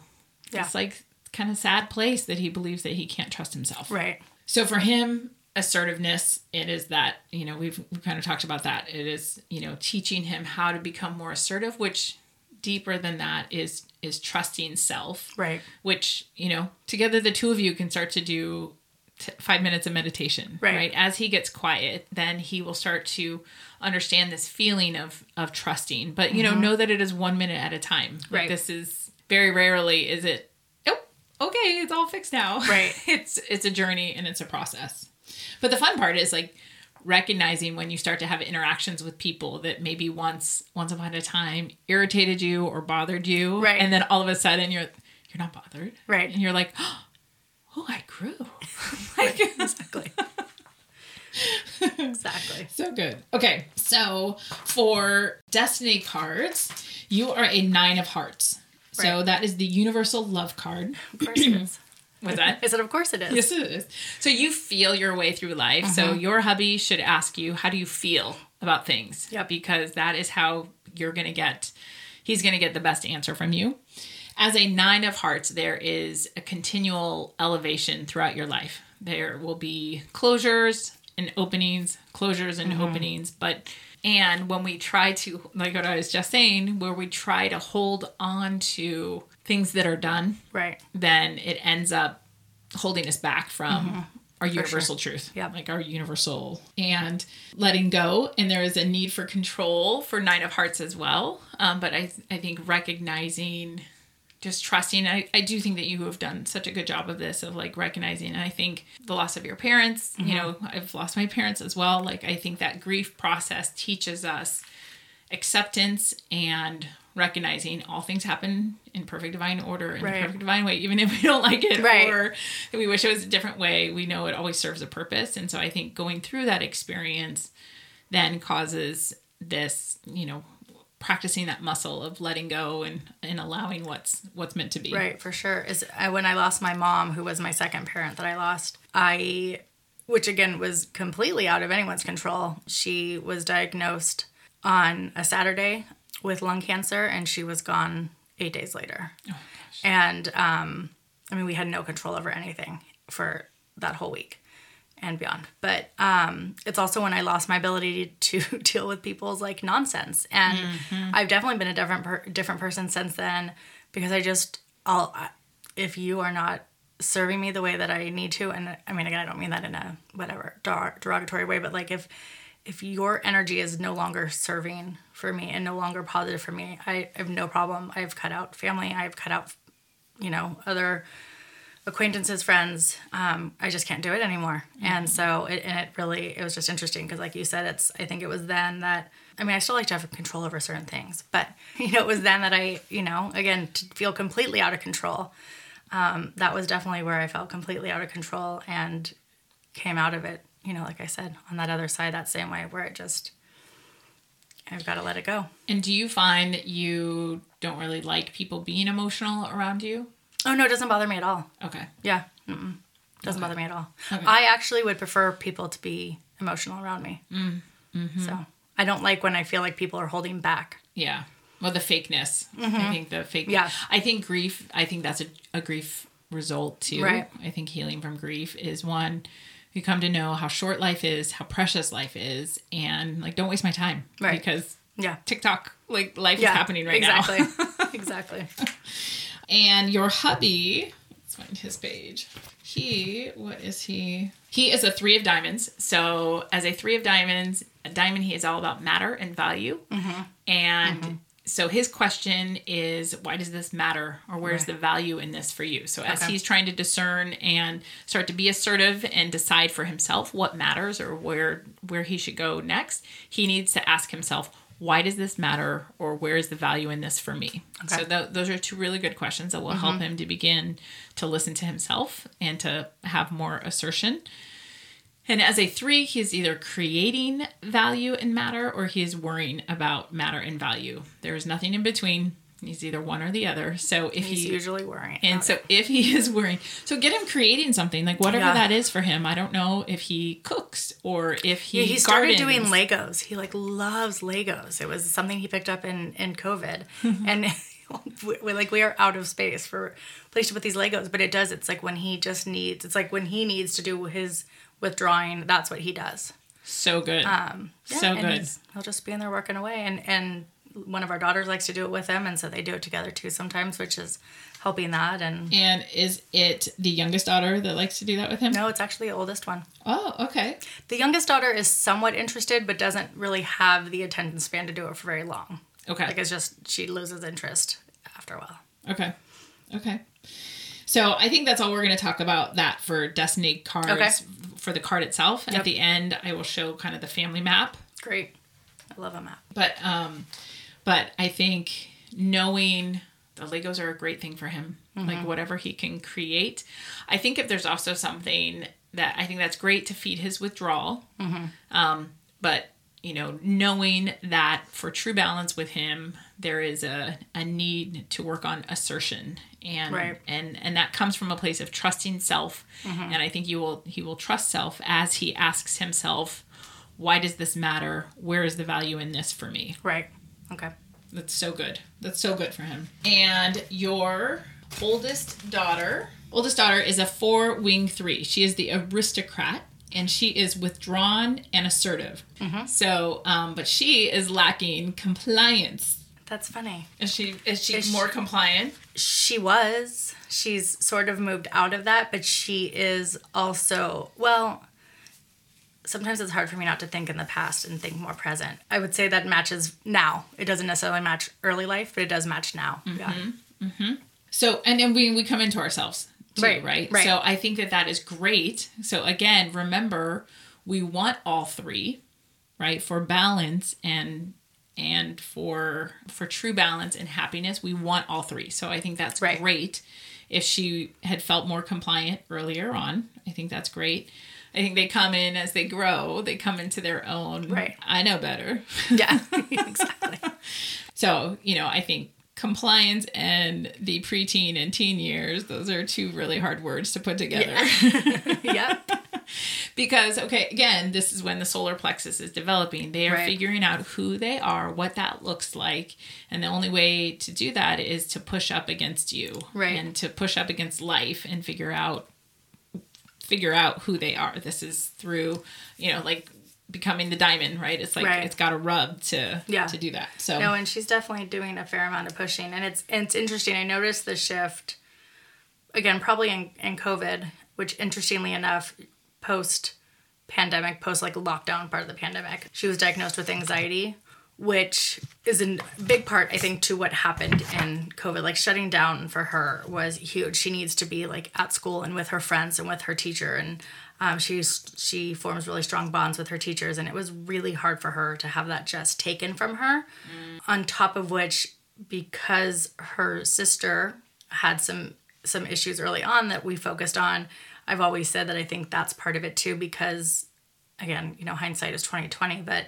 Yeah. this like kind of sad place that he believes that he can't trust himself. Right. So for him, assertiveness, it is that, you know, we've, we've kind of talked about that. It is, you know, teaching him how to become more assertive, which deeper than that is is trusting self. Right. Which, you know, together the two of you can start to do t- 5 minutes of meditation, Right. As he gets quiet, then he will start to understand this feeling of of trusting. But, you know, know that it is 1 minute at a time. Like, Mm-hmm. Right. This is very rarely is it oh, okay, it's all fixed now. Right. it's it's a journey and it's a process. But the fun part is like recognizing when you start to have interactions with people that maybe once once upon a time irritated you or bothered you. Right. And then all of a sudden you're you're not bothered. Right. And you're like, oh, I grew. like, exactly exactly so good. Okay, so for destiny cards, you are a nine of hearts. So that is the universal love card. of course it is Was that? i said of course it is Yes, it is. So you feel your way through life. So Mm-hmm. your hubby should ask you, how do you feel about things? Yep. Because that is how you're going to get, he's going to get the best answer from you. as a nine of hearts, there is a continual elevation throughout your life. There will be closures and openings, closures and openings, but and when we try to like what I was just saying, where we try to hold on to things that are done, Right. then it ends up holding us back from our universal truth. Yeah. Like our universal and letting go. And there is a need for control for Nine of Hearts as well. Um, but I, I think recognizing, just trusting, I, I do think that you have done such a good job of this, of like recognizing. And I think the loss of your parents, you know, I've lost my parents as well. Like I think that grief process teaches us acceptance and recognizing all things happen in perfect divine order in Right. the perfect divine way even if we don't like it Right. or we wish it was a different way we know it always serves a purpose and so i think going through that experience then causes this you know practicing that muscle of letting go and and allowing what's what's meant to be Right, for sure. Is I, when I lost my mom, who was my second parent that I lost, I, which again was completely out of anyone's control. She was diagnosed on a Saturday with lung cancer, and she was gone eight days later. and um, I mean, we had no control over anything for that whole week and beyond. But um, it's also when I lost my ability to deal with people's like nonsense, and I've definitely been a different per- different person since then because I just I'll if you are not serving me the way that I need to, and I mean again I don't mean that in a whatever derogatory way, but like if if your energy is no longer serving for me and no longer positive for me, I have no problem. I've cut out family. I've cut out you know other acquaintances, friends. Um, I just can't do it anymore. And so it, and it really, it was just interesting because, like you said, it's, I think it was then that, I mean, I still like to have control over certain things, but, you know, it was then that I, you know, again, to feel completely out of control. Um, that was definitely where I felt completely out of control and came out of it, you know, like I said, on that other side, that same way where it just, I've got to let it go. and do you find that you don't really like people being emotional around you Oh, no, it doesn't bother me at all. okay Yeah. Mm-mm. Doesn't bother me at all. I actually would prefer people to be emotional around me. Mm. Mm-hmm. So I don't like when I feel like people are holding back. Yeah. Well, the fakeness. I think the fake. Mm-hmm. Yeah. I think grief. I think that's a, a grief result too. Right. I think healing from grief is one. You come to know how short life is, how precious life is, and like don't waste my time. Right. Because Yeah. tick tock, like life Yeah. is happening right now. exactly. exactly. And your hubby, let's find his page. He, what is he? He is a three of diamonds. So, as a three of diamonds, a diamond, he is all about matter and value. Mm-hmm. And mm-hmm. So, his question is, why does this matter? Or where's the value in this for you? So, as Okay. he's trying to discern and start to be assertive and decide for himself what matters or where where he should go next, he needs to ask himself, why does this matter or where is the value in this for me so th- those are two really good questions that will help mm-hmm. him to begin to listen to himself and to have more assertion and as a three he's either creating value and matter or he is worrying about matter and value there is nothing in between he's either one or the other so if He's he usually worrying. and so it. if he is worrying, so get him creating something like whatever Yeah. that is for him. I don't know if he cooks or if he Yeah, he started doing. Legos. He like loves Legos. It was something he picked up in in COVID, and we, like we are out of space for place to put these Legos. But it does. It's like when he just needs. It's like when he needs to do his withdrawing. That's what he does. So good. Um, yeah, so good. He'll just be in there working away, and and one of our daughters likes to do it with him, and so they do it together too sometimes, which is helping that. And And is it the youngest daughter that likes to do that with him? no, it's actually the oldest one. Oh, okay. The youngest daughter is somewhat interested, but doesn't really have the attention span to do it for very long. Okay. Like it's just she loses interest after a while. Okay. Okay. So I think that's all we're going to talk about that for Destiny cards Okay. for the card itself. And Yep. at the end, I will show kind of the family map. Great. I love a map. But um, but I think knowing the Legos are a great thing for him. Like whatever he can create. I think if there's also something that I think that's great to feed his withdrawal. Um, but you know, knowing that for true balance with him, there is a, a need to work on assertion and Right. and and that comes from a place of trusting self. Mm-hmm. And I think you will he will trust self as he asks himself, why does this matter? Where is the value in this for me? Right. Okay. That's so good. That's so good for him. And your oldest daughter, oldest daughter is a four wing three. She is the aristocrat and she is withdrawn and assertive. Mm-hmm. So, um, but she is lacking compliance. That's funny. Is she is she Is more she- compliant? She was. She's sort of moved out of that, but she is also, well, sometimes it's hard for me not to think in the past and think more present. I would say that matches now. It doesn't necessarily match early life, but it does match now. Yeah. Mm-hmm. Mm-hmm. So, and then we, we come into ourselves too, right, Right, right. So I think that that is great. So again, remember, we want all three, right? For balance and and for for true balance and happiness, we want all three. So I think that's Right. great. If she had felt more compliant earlier on, I think that's great. I think they come in as they grow, they come into their own. Right. I know better. Yeah, exactly. So, you know, I think compliance and the preteen and teen years, those are two really hard words to put together. yep. because, okay, again, this is when the solar plexus is developing. They are Right. figuring out who they are, what that looks like. And the only way to do that is to push up against you Right. and to push up against life and figure out figure out who they are. This is through, you know, like becoming the diamond, right? It's like Right. it's got a rub to Yeah. to do that. So No, and she's definitely doing a fair amount of pushing, and it's it's interesting. I noticed the shift again, probably in, in COVID, which interestingly enough, post pandemic, post like lockdown part of the pandemic, she was diagnosed with anxiety, which is a big part, I think, to what happened in COVID. Like shutting down for her was huge. She needs to be like at school and with her friends and with her teacher, and um, she's she forms really strong bonds with her teachers, and it was really hard for her to have that just taken from her. On top of which, because her sister had some some issues early on that we focused on, I've always said that I think that's part of it too. Because again, you know, hindsight is twenty twenty, but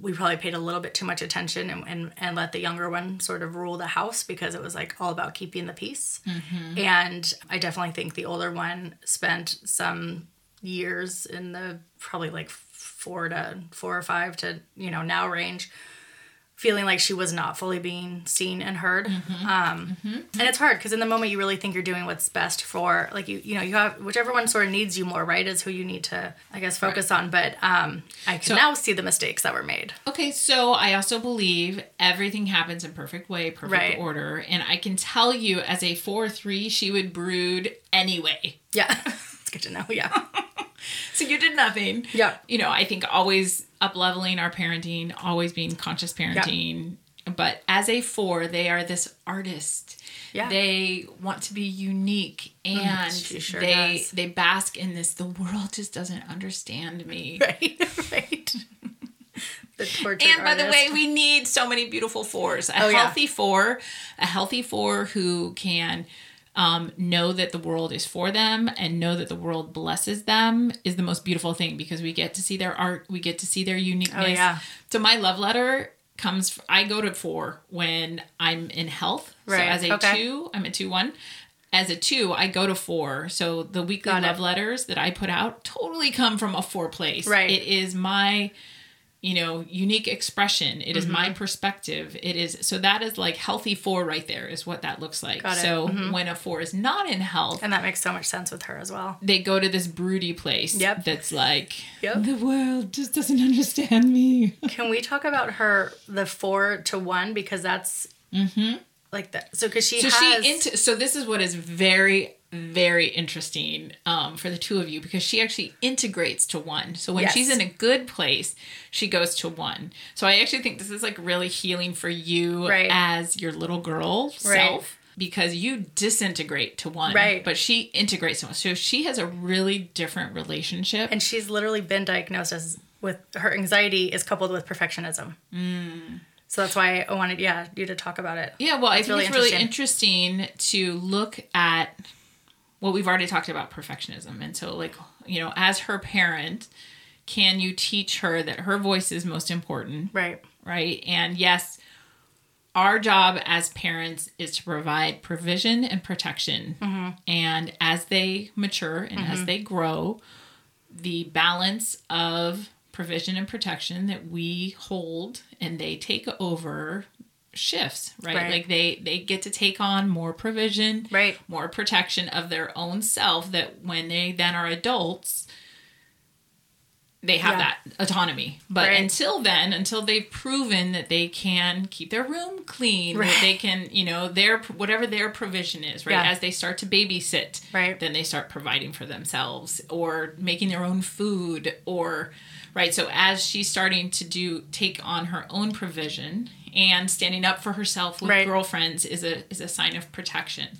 we probably paid a little bit too much attention and, and, and let the younger one sort of rule the house because it was like all about keeping the peace. And I definitely think the older one spent some years in the probably like four to four or five to, you know, now range feeling like she was not fully being seen and heard. Um, And it's hard because in the moment you really think you're doing what's best for like you you know you have whichever one sort of needs you more right is who you need to I guess focus on. But um, I can So- now see the mistakes that were made. Okay, so I also believe everything happens in perfect way, perfect Right. order, and I can tell you as a four three, she would brood anyway. Yeah, it's good to know. Yeah, So you did nothing. Yeah. You know, I think always up leveling our parenting, always being conscious parenting. But as a four, they are this artist. Yeah. They want to be unique mm, and she sure they does. they bask in this the world just doesn't understand me. right, right. the tortured And by the way, we need so many beautiful fours. A Oh, yeah. healthy four, a healthy four who can um, know that the world is for them and know that the world blesses them is the most beautiful thing because we get to see their art, we get to see their uniqueness. Oh, yeah. So my love letter comes. I go to four when I'm in health. Right, So as a okay. two, I'm a two one. As a two, I go to four. So the weekly Got it. love letters that I put out totally come from a four place. Right. It is my you know unique expression it is Mm-hmm. my perspective it is so that is like healthy four right there is what that looks like Got it. Mm-hmm. so when a four is not in health and that makes so much sense with her as well. they go to this broody place Yep. that's like Yep. the world just doesn't understand me Can we talk about her the four to one because that's like that? So because she so has she into so this is what is very very interesting um, for the two of you because she actually integrates to one so when Yes. she's in a good place she goes to one so i actually think this is like really healing for you Right. as your little girl Right. self because you disintegrate to one Right. but she integrates to one so she has a really different relationship and she's literally been diagnosed as with her anxiety is coupled with perfectionism. Mm. So that's why I wanted yeah you to talk about it. Yeah, well, I think really it's really interesting to look at what we've already talked about perfectionism. And so, like, you know, as her parent, can you teach her that her voice is most important, Right. right? And yes, our job as parents is to provide provision and protection. Mm-hmm. And as they mature and as mm-hmm. they grow, the balance of provision and protection that we hold and they take over shifts, right? Right. Like they they get to take on more provision, Right. more protection of their own self that when they then are adults they have Yeah. that autonomy. But Right. until then, until they've proven that they can keep their room clean, that Right. they can, you know, their whatever their provision is, right? Yeah. As they start to babysit, Right. then they start providing for themselves or making their own food or right. So as she's starting to do take on her own provision and standing up for herself with Right. girlfriends is a is a sign of protection.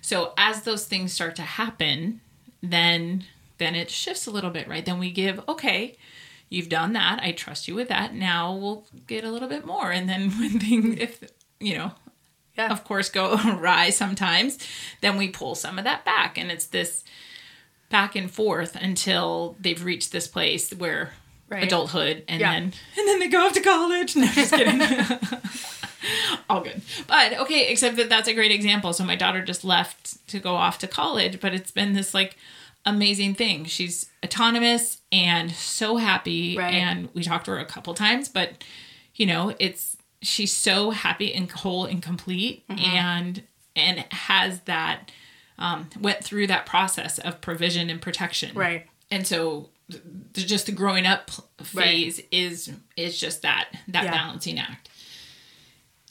So as those things start to happen, then then it shifts a little bit, right? Then we give, okay, you've done that. I trust you with that. Now we'll get a little bit more. And then when things, if, you know, Yeah. of course, go awry sometimes, then we pull some of that back. And it's this back and forth until they've reached this place where Right. adulthood and Yeah. then and then they go off to college. No, just kidding. All good. But okay, except that that's a great example. So my daughter just left to go off to college, but it's been this like amazing thing. She's autonomous and so happy Right. and we talked to her a couple times, but you know, it's she's so happy and whole and complete Mm-hmm. and and has that um, went through that process of provision and protection Right. and so just the growing up phase is is just that that Yeah. balancing act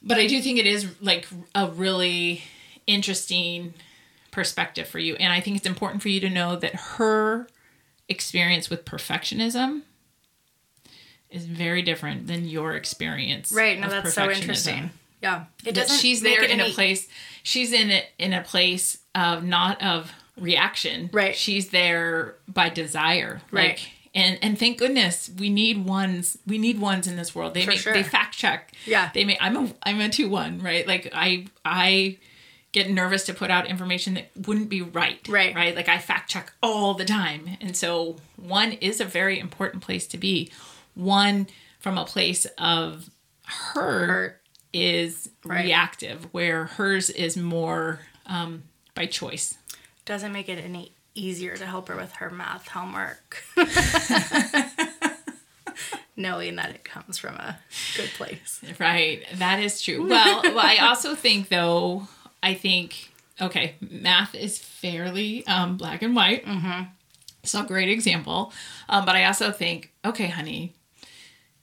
but i do think it is like a really interesting perspective for you and i think it's important for you to know that her experience with perfectionism is very different than your experience Right. No, that's so interesting. Yeah. It doesn't she's there in a place she's in it in a place of not of reaction Right. she's there by desire Right. like and and thank goodness we need ones we need ones in this world they For make sure. they fact check Yeah. they may i'm a i'm a two one right like i i get nervous to put out information that wouldn't be right Right. right like i fact check all the time and so one is a very important place to be one from a place of her is Right. reactive, where hers is more um, by choice. Doesn't make it any easier to help her with her math homework. Knowing that it comes from a good place. Right. That is true. Well, well I also think, though, I think, okay, math is fairly um, black and white. Mm-hmm. So, great example. Um, but I also think, okay, honey,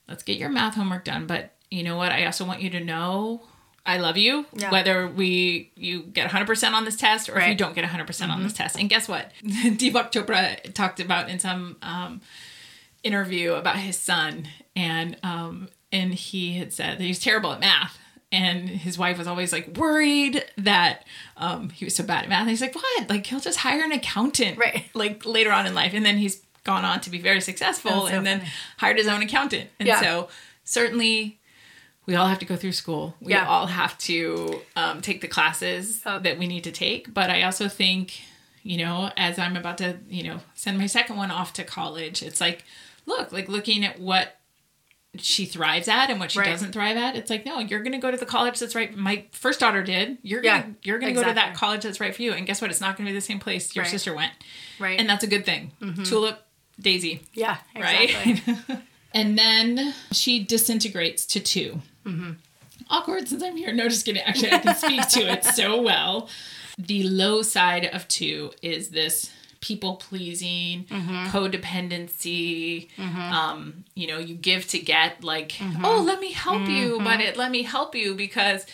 let's get your math homework done. But you know what? I also want you to know I love you, Yeah. whether we you get 100% on this test or if you don't get 100% on this test. And guess what? Deepak Chopra talked about in some um, interview about his son and um and he had said that he was terrible at math and his wife was always like worried that um he was so bad at math and he's like what like he'll just hire an accountant Right. like later on in life and then he's gone on to be very successful so and then hired his own accountant and Yeah. so certainly we all have to go through school we Yeah. all have to um, take the classes Oh. that we need to take but i also think you know as i'm about to you know send my second one off to college it's like look like looking at what she thrives at and what she Right. doesn't thrive at it's like no you're gonna go to the college that's right my first daughter did you're gonna you're gonna go to that college that's right for you and guess what it's not gonna be the same place your Right. sister went Right. and that's a good thing tulip daisy yeah, exactly. right? and then she disintegrates to 2 mm-hmm. Awkward since I'm here. No, just kidding. Actually, I can speak to it so well. The low side of two is this people pleasing, mm-hmm. codependency. Mm-hmm. Um, you know, you give to get, like, oh, let me help you, but it let me help you because,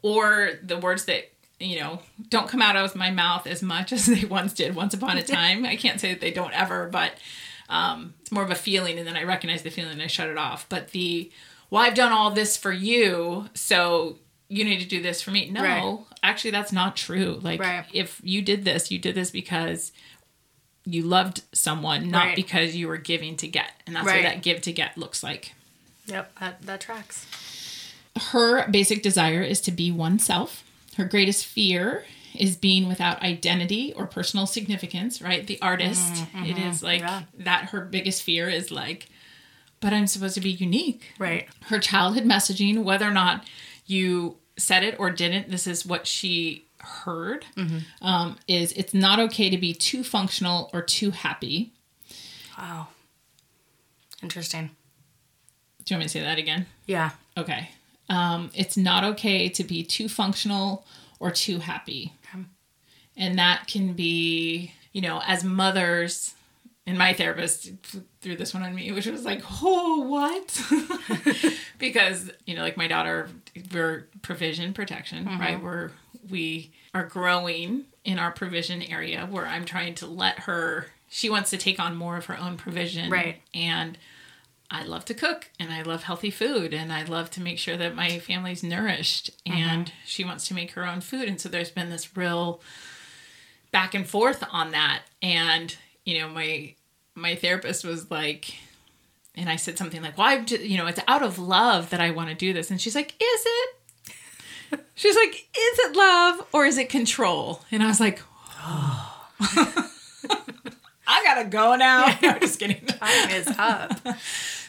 or the words that you know don't come out of my mouth as much as they once did once upon a time. I can't say that they don't ever, but um, it's more of a feeling and then i recognize the feeling and i shut it off but the well i've done all this for you so you need to do this for me no Right. actually that's not true like Right. if you did this you did this because you loved someone not Right. because you were giving to get and that's what that give to get looks like Yep, that, that tracks. her basic desire is to be oneself. Her greatest fear is being without identity or personal significance, right? The artist, it is like yeah. that her biggest fear is like, but I'm supposed to be unique. Right. Her childhood messaging, whether or not you said it or didn't, this is what she heard, um, is it's not okay to be too functional or too happy. Wow. Interesting. Do you want me to say that again? Yeah. Okay. um, it's not okay to be too functional or too happy. And that can be, you know, as mothers, and my therapist threw this one on me, which was like, oh, what? because, you know, like my daughter, we're provision protection, mm-hmm. right? We're, we are growing in our provision area where I'm trying to let her, she wants to take on more of her own provision. Right. And I love to cook and I love healthy food and I love to make sure that my family's nourished mm-hmm. and she wants to make her own food. And so there's been this real back and forth on that. And, you know, my my therapist was like and I said something like, "Well, I'm you know, it's out of love that I want to do this." And she's like, "Is it?" She's like, "Is it love or is it control?" And I was like, "Oh, I gotta go now." No, I'm just kidding. Time is up.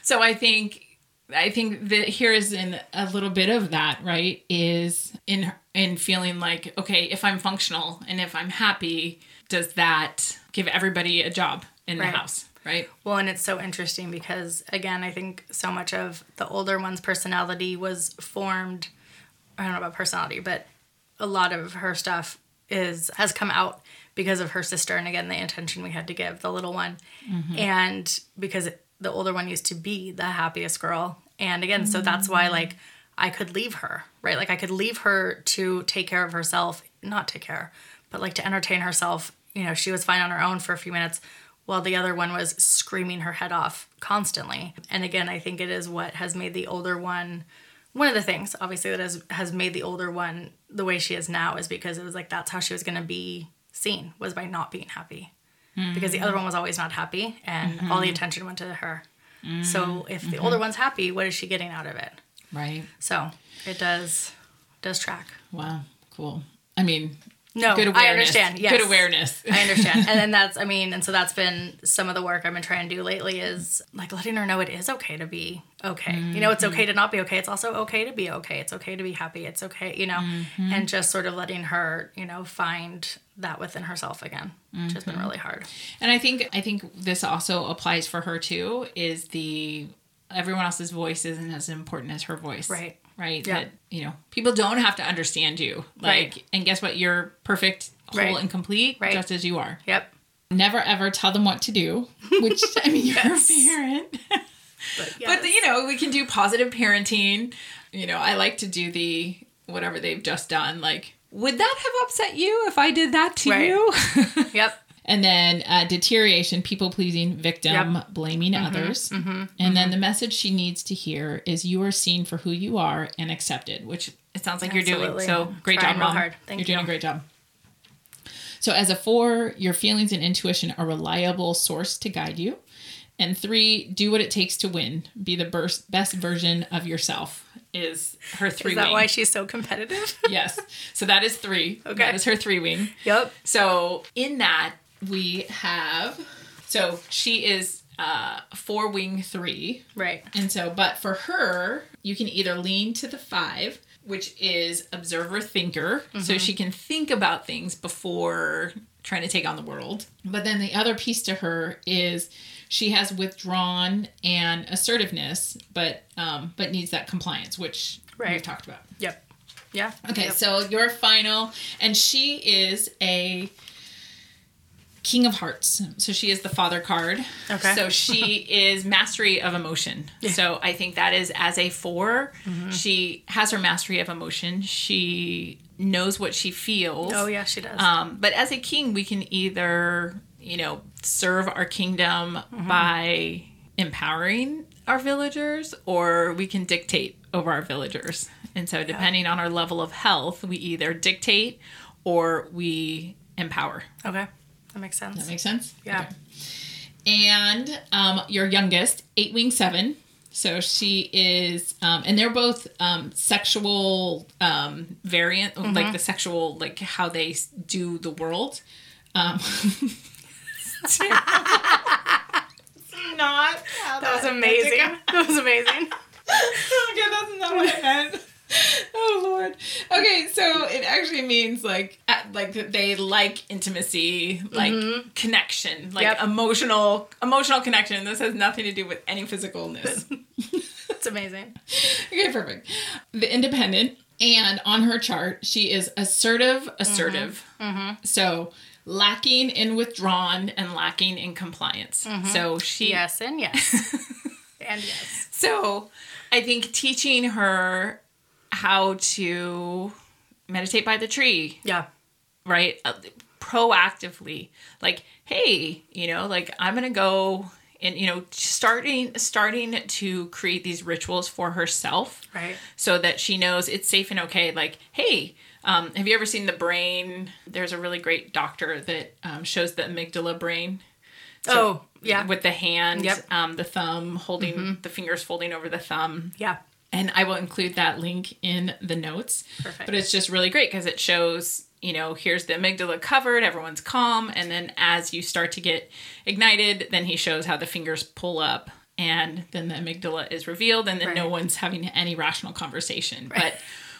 So I think I think that here is in a little bit of that, right? Is in in feeling like, okay, if I'm functional and if I'm happy, does that give everybody a job in Right. the house, right? Well, and it's so interesting because, again, I think so much of the older one's personality was formed. I don't know about personality, but a lot of her stuff is has come out because of her sister, and again, the attention we had to give the little one, mm-hmm. and because the older one used to be the happiest girl, and again, so mm-hmm. that's why like I could leave her, right? Like I could leave her to take care of herself, not take care, but like to entertain herself. You know, she was fine on her own for a few minutes while the other one was screaming her head off constantly. And again, I think it is what has made the older one one of the things obviously that has has made the older one the way she is now is because it was like that's how she was going to be seen was by not being happy. Because the other one was always not happy and all the mm-hmm. attention went to her. So mm-hmm. if the mm-hmm. older one's happy, what is she getting out of it? Right. So it does does track. Wow. Cool. I mean, No, good awareness. I understand. Yes. Good awareness. I understand. and then that's, I mean, and so that's been some of the work I've been trying to do lately is like letting her know it is okay to be okay. You know, it's okay mm-hmm. to not be okay. It's also okay to be okay. It's okay to be happy. It's okay, you know, mm-hmm. and just sort of letting her, you know, find that within herself again, which has been mm-hmm. really hard. And I think I think this also applies for her too. Is the everyone else's voice isn't as important as her voice, Right. Right. Yeah. That you know people don't have to understand you. Like, Right. and guess what? You're perfect, whole, Right. and complete, Right. just as you are. Yep. Never ever tell them what to do. Which I mean, you're Yes. a parent. But, But you know, we can do positive parenting. You know, I like to do the whatever they've just done. Like, would that have upset you if I did that to you? yep. And then uh, deterioration, people pleasing, victim, blaming mm-hmm. others. Mm-hmm. And then mm-hmm. the message she needs to hear is you are seen for who you are and accepted, which it sounds like you're doing. So great Trying job, mom. hard. Thank you're doing a great job. So as a four, your feelings and intuition are a reliable source to guide you. And three, do what it takes to win. Be the best, best version of yourself. Is her three Is that wing. why she's so competitive? yes. So that is three. Okay. That is her three wing. yep. So in that we have so she is uh four wing three. Right. And so but for her, you can either lean to the five, which is observer thinker. So she can think about things before trying to take on the world. But then the other piece to her is she has withdrawn and assertiveness, but um, but needs that compliance, which we've talked about. Yep. Yeah. Okay, Yep. so your final, and she is a King of Hearts. So she is the father card. Okay. So she is mastery of emotion. So I think that is as a 4 Mm-hmm. she has her mastery of emotion. She knows what she feels. Oh yeah, she does. Um, but as a king, we can either, you know, serve our kingdom by empowering our villagers or we can dictate over our villagers. And so, depending on our level of health, we either dictate or we empower. okay. That makes sense. That makes sense? Yeah. Okay. And um, your youngest, eight wing seven. So she is, um, and they're both um, sexual um, variant, Mm-hmm. like the sexual, like how they do the world. Um, not how That was amazing. That was amazing. okay, that's not what I meant. Oh Lord. Okay, so it actually means like like that they like intimacy, like mm-hmm. connection, like Yep. emotional emotional connection. This has nothing to do with any physicalness. That's amazing. Okay, perfect. The independent, and on her chart, she is assertive, mm-hmm. assertive. Mm-hmm. So lacking in withdrawn and lacking in compliance. So she, Yes and yes. and yes. so I think teaching her how to meditate by the tree, Yeah. right? Uh, proactively, like, hey, you know, like I'm gonna go and you know, starting starting to create these rituals for herself, Right. so that she knows it's safe and okay. Like, hey, um, have you ever seen the brain? There's a really great doctor that um, shows the amygdala brain. oh, yeah. With the hand, Yep. Mm-hmm. um, the thumb holding the fingers folding over the thumb. yeah. And I will include that link in the notes. Perfect. But it's just really great because it shows, you know, here's the amygdala covered, everyone's calm. And then as you start to get ignited, then he shows how the fingers pull up and then the amygdala is revealed and then no one's having any rational conversation. But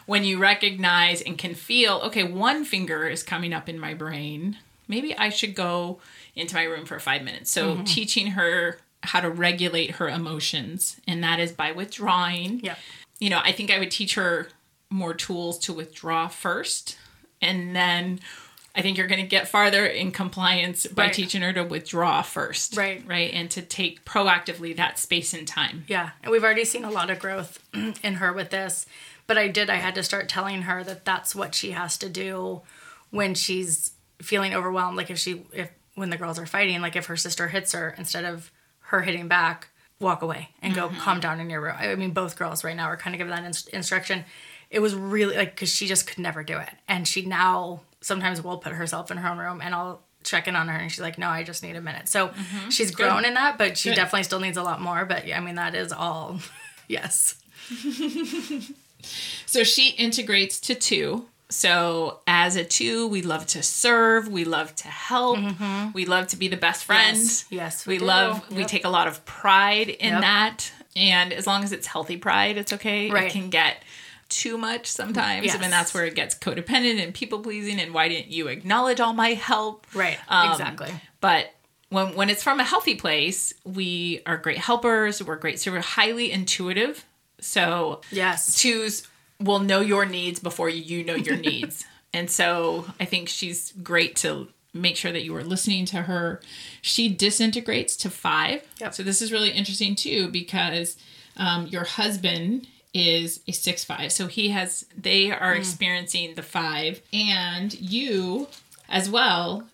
when you recognize and can feel, okay, one finger is coming up in my brain, maybe I should go into my room for five minutes. So Mm-hmm. teaching her how to regulate her emotions, and that is by withdrawing Yeah. you know, I think I would teach her more tools to withdraw first. And then I think you're going to get farther in compliance by Right. teaching her to withdraw first. Right. Right. And to take proactively that space and time. Yeah, and we've already seen a lot of growth in her with this. But I did, I had to start telling her that that's what she has to do when she's feeling overwhelmed. Like if she, if when the girls are fighting, like if her sister hits her, instead of her hitting back, walk away and go mm-hmm. calm down in your room. I mean, both girls right now are kind of giving that inst- instruction. It was really like, because she just could never do it. And she now sometimes will put herself in her own room and I'll check in on her and she's like, no, I just need a minute. So mm-hmm. she's grown in that, but she Good. definitely still needs a lot more. But I mean, that is all, yes. So she integrates to two. So as a two, we love to serve, we love to help, we love to be the best friend. Yes. Yes, we, we love. We take a lot of pride in Yep. that, and as long as it's healthy pride, it's okay. It can get too much sometimes, Yes. and that's where it gets codependent and people pleasing. And why didn't you acknowledge all my help? Right. Um, exactly. But when when it's from a healthy place, we are great helpers. We're great. So we're highly intuitive. So Yes. twos will know your needs before you know your needs. And so I think she's great to make sure that you are listening to her. She disintegrates to five. Yep. So this is really interesting too because um, your husband is a six five. So he has they are experiencing the five, and you as well.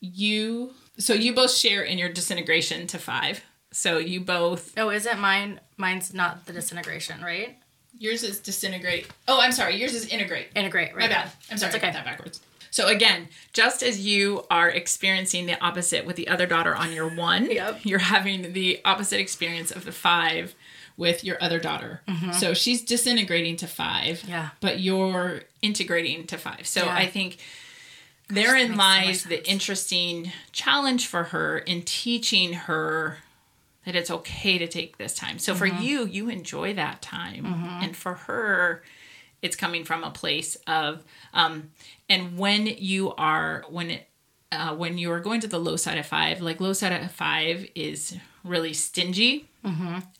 You so you both share in your disintegration to five. So you both Oh, isn't mine? Mine's not the disintegration, right? Yours is disintegrate. Oh, I'm sorry. Yours is integrate. Integrate, My right? bad. I'm sorry. That's I got that backwards. So again, just as you are experiencing the opposite with the other daughter on your one, Yep. you're having the opposite experience of the five with your other daughter. So she's disintegrating to five, Mm-hmm. Yeah. but you're integrating to five. So Yeah. I think therein makes so lies the interesting challenge for her in teaching her that it's okay to take this time. So for you, you enjoy that time, and for her, it's coming from a place of, um, and when you are when it. Uh, when you are going to the low side of five, like low side of five is really stingy.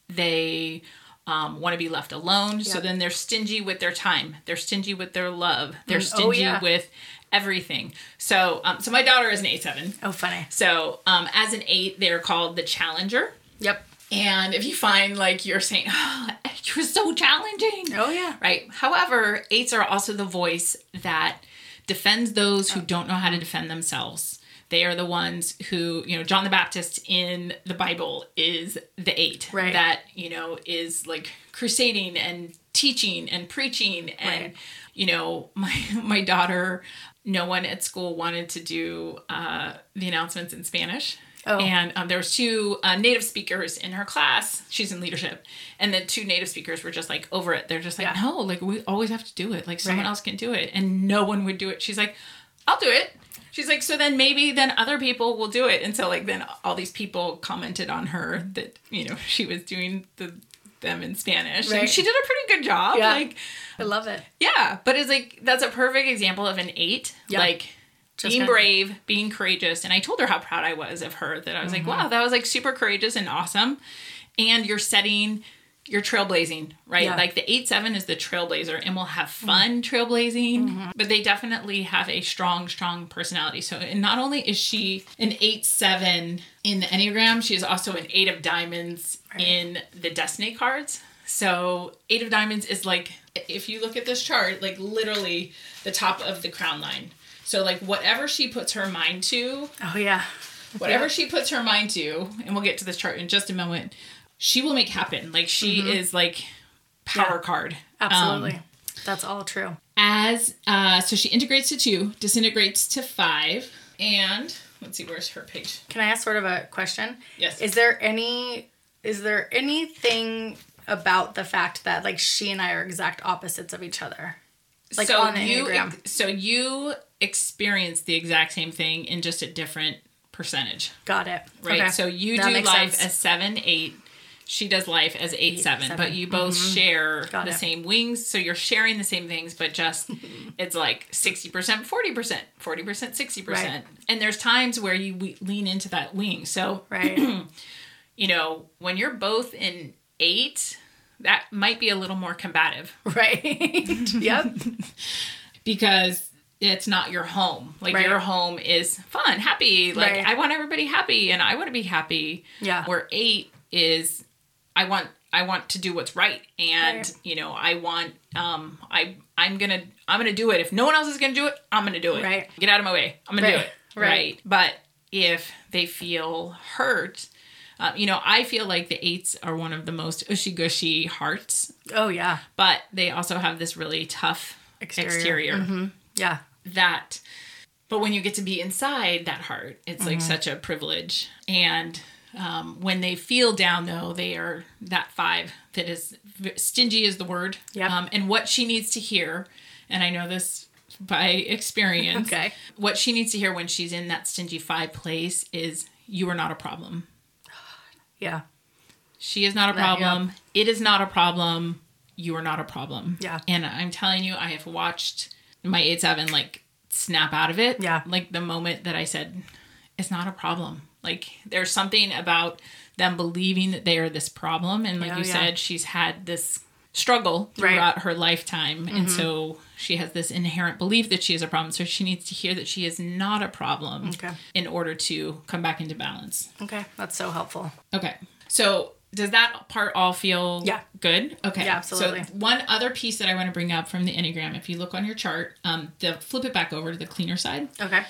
They um, want to be left alone. So then they're stingy with their time. They're stingy with their love. They're oh, stingy yeah. with everything. So, um, so my daughter is an eight seven. Oh, funny. So, um, as an eight, they're called the challenger. Yep. And if you find like you're saying, oh, you're so challenging. Oh, yeah. Right. However, eights are also the voice that defends those who don't know how to defend themselves. They are the ones who, you know, John the Baptist in the Bible is the eight Right. that, you know, is like crusading and teaching and preaching and Right. you know, my my daughter, no one at school wanted to do uh, the announcements in Spanish. Oh. And um, there was two uh, native speakers in her class. She's in leadership, and the two native speakers were just like over it. They're just like, Yeah. no, like we always have to do it. Like someone Right. else can do it, and no one would do it. She's like, I'll do it. She's like, so then maybe then other people will do it. And so like then all these people commented on her that you know she was doing the them in Spanish, and Right. she did a pretty good job. Yeah. Like I love it. yeah, but it's like that's a perfect example of an eight. Yeah. Like Just being brave, being courageous. And I told her how proud I was of her that I was Mm-hmm. like, wow, that was like super courageous and awesome. And you're setting you're trailblazing, right? Yeah. Like the 8 7 is the trailblazer and we'll have fun trailblazing, but they definitely have a strong, strong personality. So, and not only is she an 8 7 in the Enneagram, she is also an 8 of diamonds in the Destiny cards. So, 8 of diamonds is like, if you look at this chart, like literally the top of the crown line. So, like, whatever she puts her mind to, Oh yeah. whatever she puts her mind to, and we'll get to this chart in just a moment, she will make happen. Like she is like power Yeah. card. Absolutely. Um, That's all true. as uh, so she integrates to two, disintegrates to five, and let's see where's her page. Can I ask sort of a question? Yes. Is there any is there anything about the fact that like she and I are exact opposites of each other? Like so on the you Enneagram. so you experience the exact same thing in just a different percentage, Got it. right? Okay. So you That do life sense. as seven eight. She does life as eight, seven, seven. but you both mm-hmm. share Got the it. same wings, so you're sharing the same things, but just it's like sixty percent, forty percent, forty percent, sixty percent, and there's times where you we- lean into that wing. So right. you know when you're both in eight, that might be a little more combative right. yep. because it's not your home. Like Right. your home is fun, happy. Like Right. I want everybody happy, and I want to be happy. Yeah. Where eight is, I want I want to do what's right, and Right. you know I want um I I'm gonna I'm gonna do it. If no one else is gonna do it, I'm gonna do it. Right. Get out of my way. I'm gonna do it. Right. But if they feel hurt. Um, you know, I feel like the eights are one of the most ushy gushy hearts, Oh yeah. but they also have this really tough Exterior. Mm-hmm. Yeah. that but when you get to be inside that heart it's like Mm-hmm. such a privilege and um, when they feel down though they are that five that is stingy is the word Yep. um, and what she needs to hear and i know this by experience Okay. what she needs to hear when she's in that stingy five place is you are not a problem Yeah. she is not a yeah. problem. It is not a problem. You are not a problem. Yeah. And I'm telling you, I have watched my 8 7 like snap out of it. Yeah. Like the moment that I said, it's not a problem. Like there's something about them believing that they are this problem. And like you yeah. said, she's had this struggle Right. Mm-hmm. throughout her lifetime. And so she has this inherent belief that she is a problem. So she needs to hear that she is not a problem Okay. in order to come back into balance. Okay. That's so helpful. Okay. So does that part all feel Yeah. good? Okay. Yeah, absolutely. So one other piece that I want to bring up from the Enneagram, if you look on your chart, um, the flip it back over to the cleaner side, Okay.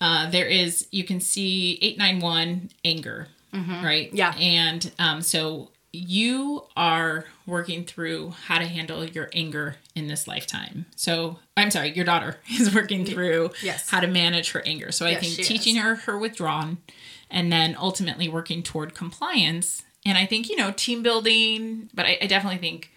uh, there is you can see eight nine one anger, right? Mm-hmm. Yeah. And um, so you are working through how to handle your anger in this lifetime. So I'm sorry, your daughter is working through Yes. how to manage her anger. So I Yes, think teaching is. her her withdrawn and then ultimately working toward compliance. And I think, you know, team building, but I, I definitely think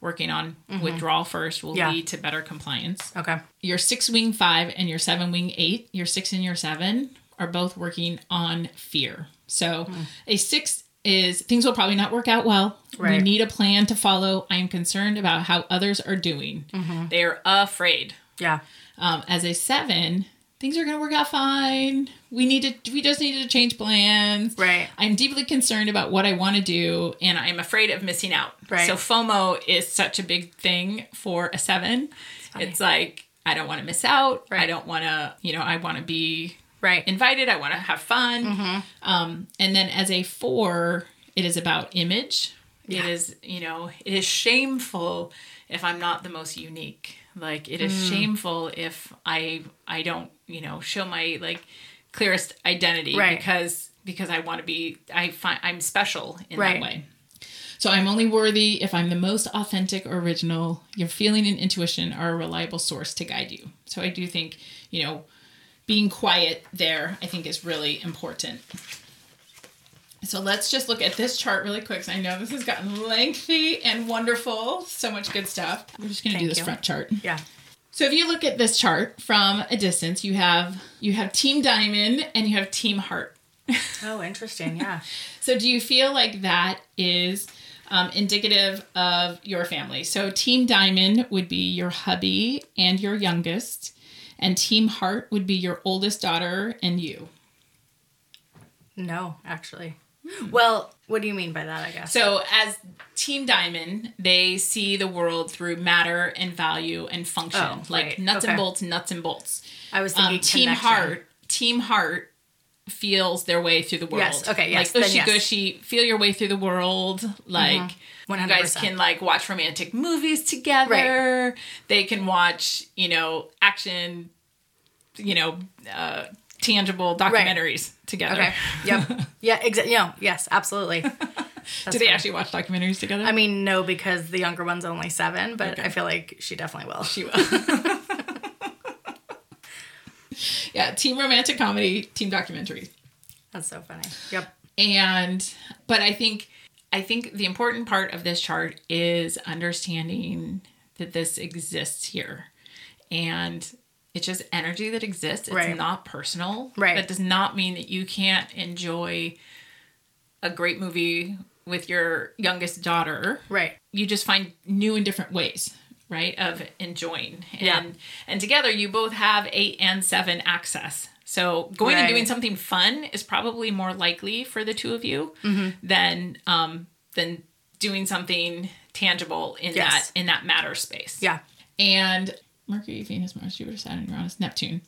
working on withdrawal first will Mm-hmm. Yeah. lead to better compliance Okay. your six wing five and your seven wing eight, your six and your seven are both working on fear. So Hmm. a six is things will probably not work out well. We need a plan to follow. I am concerned about how others are doing. Mm-hmm. They are afraid. Yeah. Um, as a seven, things are going to work out fine. We need to. We just needed to change plans. Right. I'm deeply concerned about what I want to do, and I'm afraid of missing out. Right. So FOMO is such a big thing for a seven. It's, like I don't want to miss out. Right. I don't want to. You know, I want to be Right. invited. I want to have fun. Mm-hmm. Um, and then as a four, it is about image. It Yeah. is, you know, it is shameful if I'm not the most unique. Like it is Mm. shameful if I I don't, you know, show my like clearest identity Right. because because I want to be I find I'm special in Right. that way. So I'm only worthy if I'm the most authentic or original. Your feeling and intuition are a reliable source to guide you. So I do think, you know, being quiet there, I think is really important. So let's just look at this chart really quick. I know this has gotten lengthy and wonderful. So much good stuff. We're just gonna do this you. front chart. Yeah. So if you look at this chart from a distance, you have you have Team Diamond and you have Team Heart. Oh, interesting. Yeah. So do you feel like that is um, indicative of your family? So Team Diamond would be your hubby and your youngest, and Team Heart would be your oldest daughter and you. No, actually. Well, what do you mean by that? I guess. So, as Team Diamond, they see the world through matter and value and function, Oh, like right. nuts Okay. and bolts, nuts and bolts. I was thinking Um, Team connection. Heart, Team Heart feels their way through the world. Yes, okay, yes, Like ushy yes. Mm-hmm. gushy, feel your way through the world. Like you guys can like watch romantic movies together. They can watch, you know, action, you know, uh, tangible documentaries together. Okay. Yep. yeah. Exactly. Yeah. Yes. Absolutely. Do they actually watch documentaries together? I mean, no, because the younger one's only seven, but I feel like she definitely will. She will. yeah, team romantic comedy, team documentary. That's so funny. Yep. And but I think I think the important part of this chart is understanding that this exists here. And it's just energy that exists. It's Right. not personal. Right. That does not mean that you can't enjoy a great movie with your youngest daughter Right. you just find new and different ways right of enjoying and Yeah. and together you both have eight and seven access so going and doing something fun is probably more likely for the two of you Mm-hmm. than um than doing something tangible in Yes. that in that matter space Yeah. and Mercury, Venus, Mars, Jupiter, Saturn, Uranus, Neptune.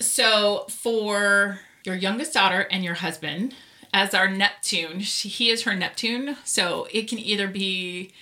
So for your youngest daughter and your husband, as our Neptune, she, he is her Neptune. So it can either be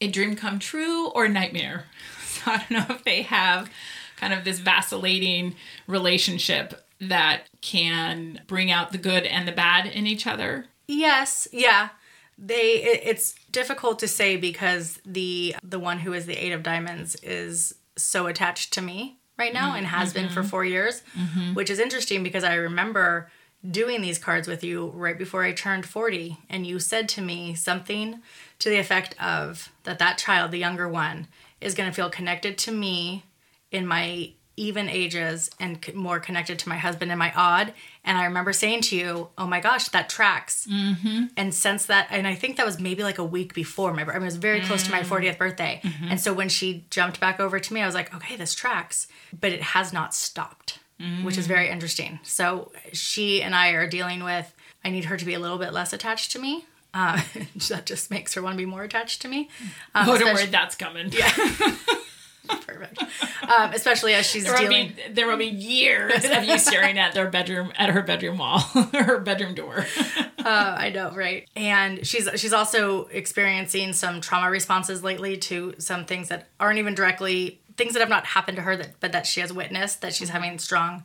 a dream come true or a nightmare. So I don't know if they have kind of this vacillating relationship that can bring out the good and the bad in each other. Yes. Yeah. They. It, it's difficult to say because the the one who is the eight of diamonds is so attached to me right now and has been for mm-hmm. four years, mm-hmm. which is interesting because I remember doing these cards with you right before I turned 40 and you said to me something to the effect of that that child the younger one is going to feel connected to me in my even ages and more connected to my husband and my odd. And i remember saying to you oh my gosh that tracks. Mm-hmm. and since that and i think that was maybe like a week before my i mean it was very close to my 40th birthday. And so when she jumped back over to me i was like okay this tracks. But it has not stopped which is very interesting. So she and i are dealing with i need her to be a little bit less attached to me. Uh, that just makes her want to be more attached to me. Um, Oh, don't worry, that's coming. perfect um, especially as she's There will, dealing be, there will be years of you staring at their bedroom, at her bedroom wall, her bedroom door. Uh, I know, right? And she's she's also experiencing some trauma responses lately to some things that aren't even directly things that have not happened to her that but that she has witnessed that she's having strong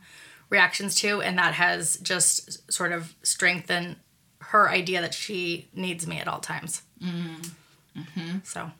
reactions to and that has just sort of strengthened her idea that she needs me at all times. Mm-hmm. So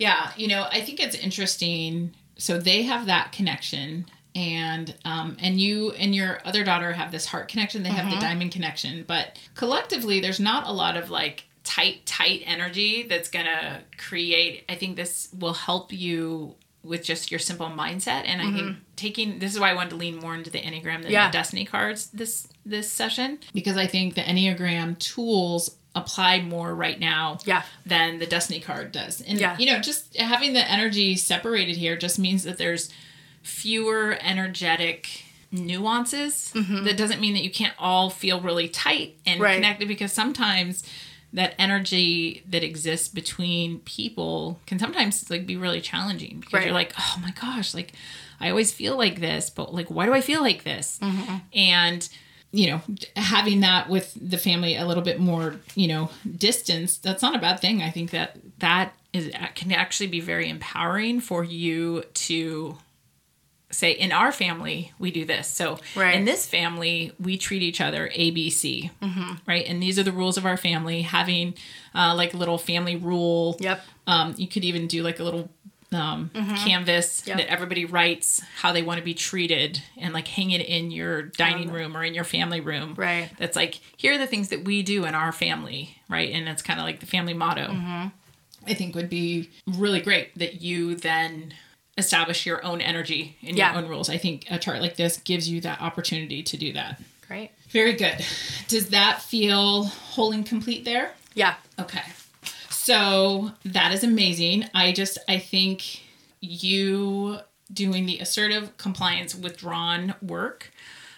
Yeah, you know, I think it's interesting. So they have that connection, and um, and you and your other daughter have this heart connection. They have the diamond connection, but collectively, there's not a lot of like tight, tight energy that's gonna create. I think this will help you with just your simple mindset, and I think taking this is why I wanted to lean more into the enneagram than Yeah. the destiny cards this this session because I think the enneagram tools apply more right now Yeah. than the destiny card does. And Yeah. you know, just having the energy separated here just means that there's fewer energetic nuances. Mm-hmm. That doesn't mean that you can't all feel really tight and Right. connected because sometimes that energy that exists between people can sometimes like be really challenging because Right. you're like, oh my gosh, like I always feel like this, but like why do I feel like this? Mm-hmm. And you know, having that with the family a little bit more, you know, distance, that's not a bad thing. I think that that is can actually be very empowering for you to say in our family we do this so Right. in this family we treat each other abc right and these are the rules of our family having uh, like a little family rule Yep. um, you could even do like a little um, canvas Yep. that everybody writes how they want to be treated and like hang it in your dining room or in your family room Right. that's like here are the things that we do in our family right and it's kind of like the family motto Mm-hmm. i think would be really great that you then establish your own energy and Yeah. your own rules i think a chart like this gives you that opportunity to do that great. very good does that feel whole and complete there Yeah. Okay. So that is amazing. I just I think you doing the assertive compliance withdrawn work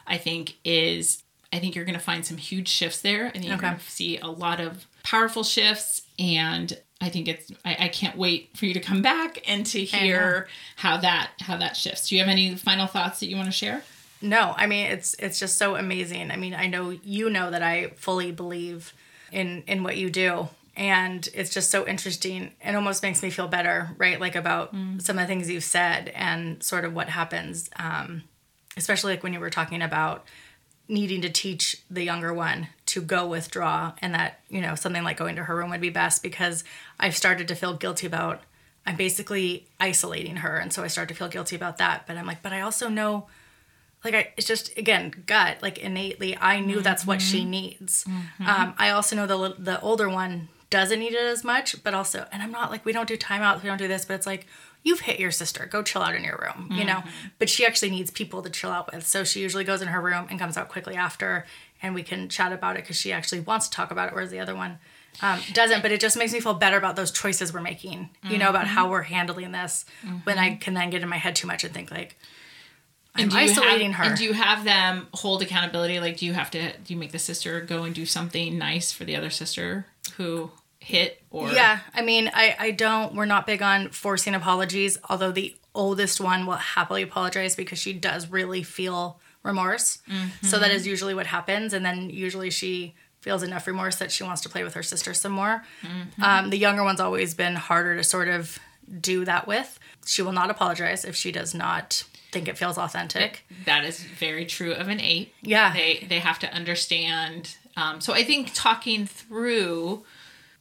I think is I think you're going to find some huge shifts there. I think you're Okay. going to see a lot of powerful shifts. And I think it's, I, I can't wait for you to come back and to hear how that, how that shifts. Do you have any final thoughts that you want to share? No, I mean it's it's just so amazing. I mean, I know you know that I fully believe in in what you do and it's just so interesting. It almost makes me feel better, right? Like about some of the things you've said and sort of what happens um especially like when you were talking about needing to teach the younger one to go withdraw and that you know something like going to her room would be best because i've started to feel guilty about i'm basically isolating her. And so i start to feel guilty about that. But i'm like but i also know like I, it's just again gut like innately i knew that's what she needs. Um, i also know the the older one doesn't need it as much but also and i'm not like we don't do timeouts we don't do this but it's like you've hit your sister go chill out in your room you know? Mm-hmm. But she actually needs people to chill out with. So she usually goes in her room and comes out quickly after and we can chat about it because she actually wants to talk about it whereas the other one um, doesn't. But it just makes me feel better about those choices we're making you know about how mm-hmm. we're handling this when i mm-hmm. can then get in my head too much and think like I'm you isolating have, her. And do you have them hold accountability? Like, do you have to, do you make the sister go and do something nice for the other sister who hit or? Yeah, I mean, I I don't. We're not big on forcing apologies. Although the oldest one will happily apologize because she does really feel remorse. So that is usually what happens, and then usually she feels enough remorse that she wants to play with her sister some more. Um, the younger one's always been harder to sort of do that with. She will not apologize if she does not think it feels authentic. That is very true of an eight. Yeah. They they have to understand. Um, so I think talking through,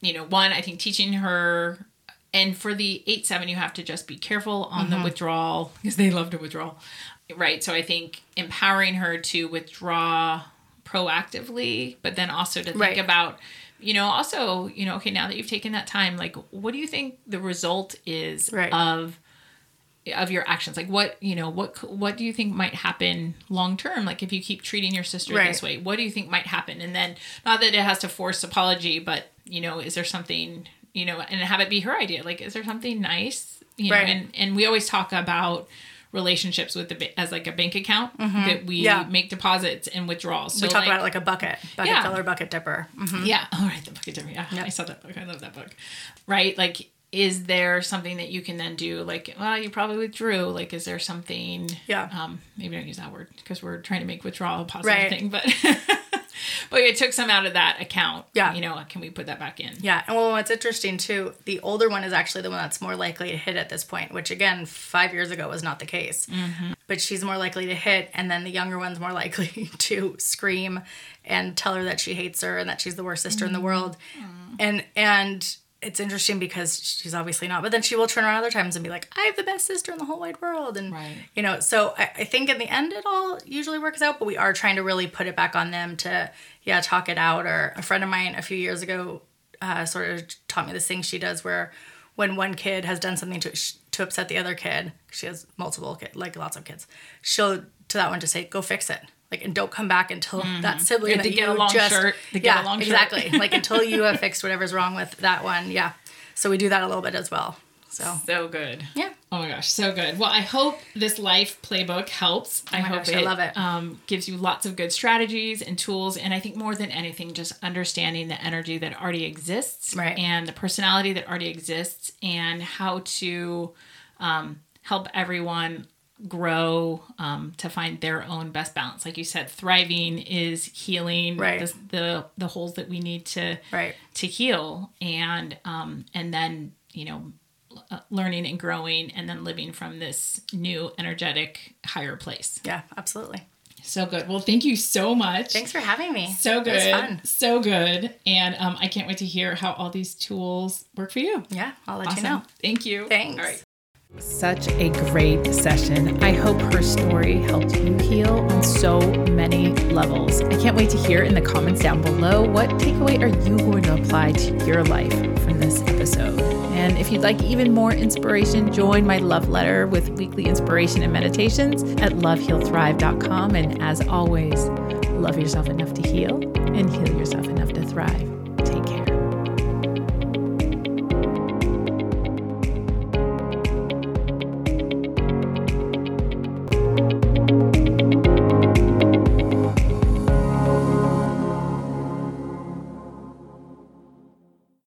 you know, one, I think teaching her, and for the eight seven, you have to just be careful on Mm-hmm. the withdrawal because they love to withdraw, right? So I think empowering her to withdraw proactively, but then also to think Right. about. You know, also, you know, okay, now that you've taken that time, like, what do you think the result is Right. of of your actions like what you know what what do you think might happen long term like if you keep treating your sister Right. this way what do you think might happen and then not that it has to force apology but you know is there something you know and have it be her idea like is there something nice you know Right. and and we always talk about relationships with the as like a bank account that we Mm-hmm. Yeah. make deposits and withdrawals so we talk like, about it like a bucket, bucket Yeah. filler, bucket dipper. Mhm. yeah. All right. The bucket dipper. Yeah. I saw that book. I love that book. Right. Like, is there something that you can then do? Like, well, you probably withdrew. Like, is there something? Yeah. Um, maybe don't use that word because we're trying to make withdrawal a positive Right. thing, but but it took some out of that account. Yeah. You know, can we put that back in? Yeah, and well, what's interesting too, the older one is actually the one that's more likely to hit at this point, which again, five years ago was not the case. Mm-hmm. But she's more likely to hit, and then the younger one's more likely to scream and tell her that she hates her and that she's the worst sister in the mm-hmm. world. And and it's interesting because she's obviously not, but then she will turn around other times and be like, "I have the best sister in the whole wide world," and Right. you know. So I, I think in the end, it all usually works out, but we are trying to really put it back on them to yeah talk it out. Or a friend of mine a few years ago uh, sort of taught me this thing she does where when one kid has done something to to upset the other kid, she has multiple kids, like lots of kids. She'll to that one to say, "Go fix it." Like and don't come back until that sibling You have that you a long just shirt, yeah a long shirt. exactly like until you have fixed whatever's wrong with that one. Yeah, so we do that a little bit as well. So So good. yeah, Oh my gosh, so good. Well, I hope this life playbook helps. I Oh my hope gosh, it, I love it. Um, gives you lots of good strategies and tools. And I think more than anything, just understanding the energy that already exists Right. and the personality that already exists and how to um, help everyone grow um, to find their own best balance. Like you said, thriving is healing Right. the, the the holes that we need to Right. to heal and um and then you know uh, learning and growing and then living from this new energetic higher place yeah, absolutely. so good well thank you so much Thanks for having me. so good so good and um i can't wait to hear how all these tools work for you Yeah, I'll let awesome you know. thank you Thanks. all right Such a great session. I hope her story helped you heal on so many levels. I can't wait to hear in the comments down below what takeaway are you going to apply to your life from this episode. And if you'd like even more inspiration, join my love letter with weekly inspiration and meditations at lovehealthrive.com. And as always, love yourself enough to heal and heal yourself enough to thrive. Take care.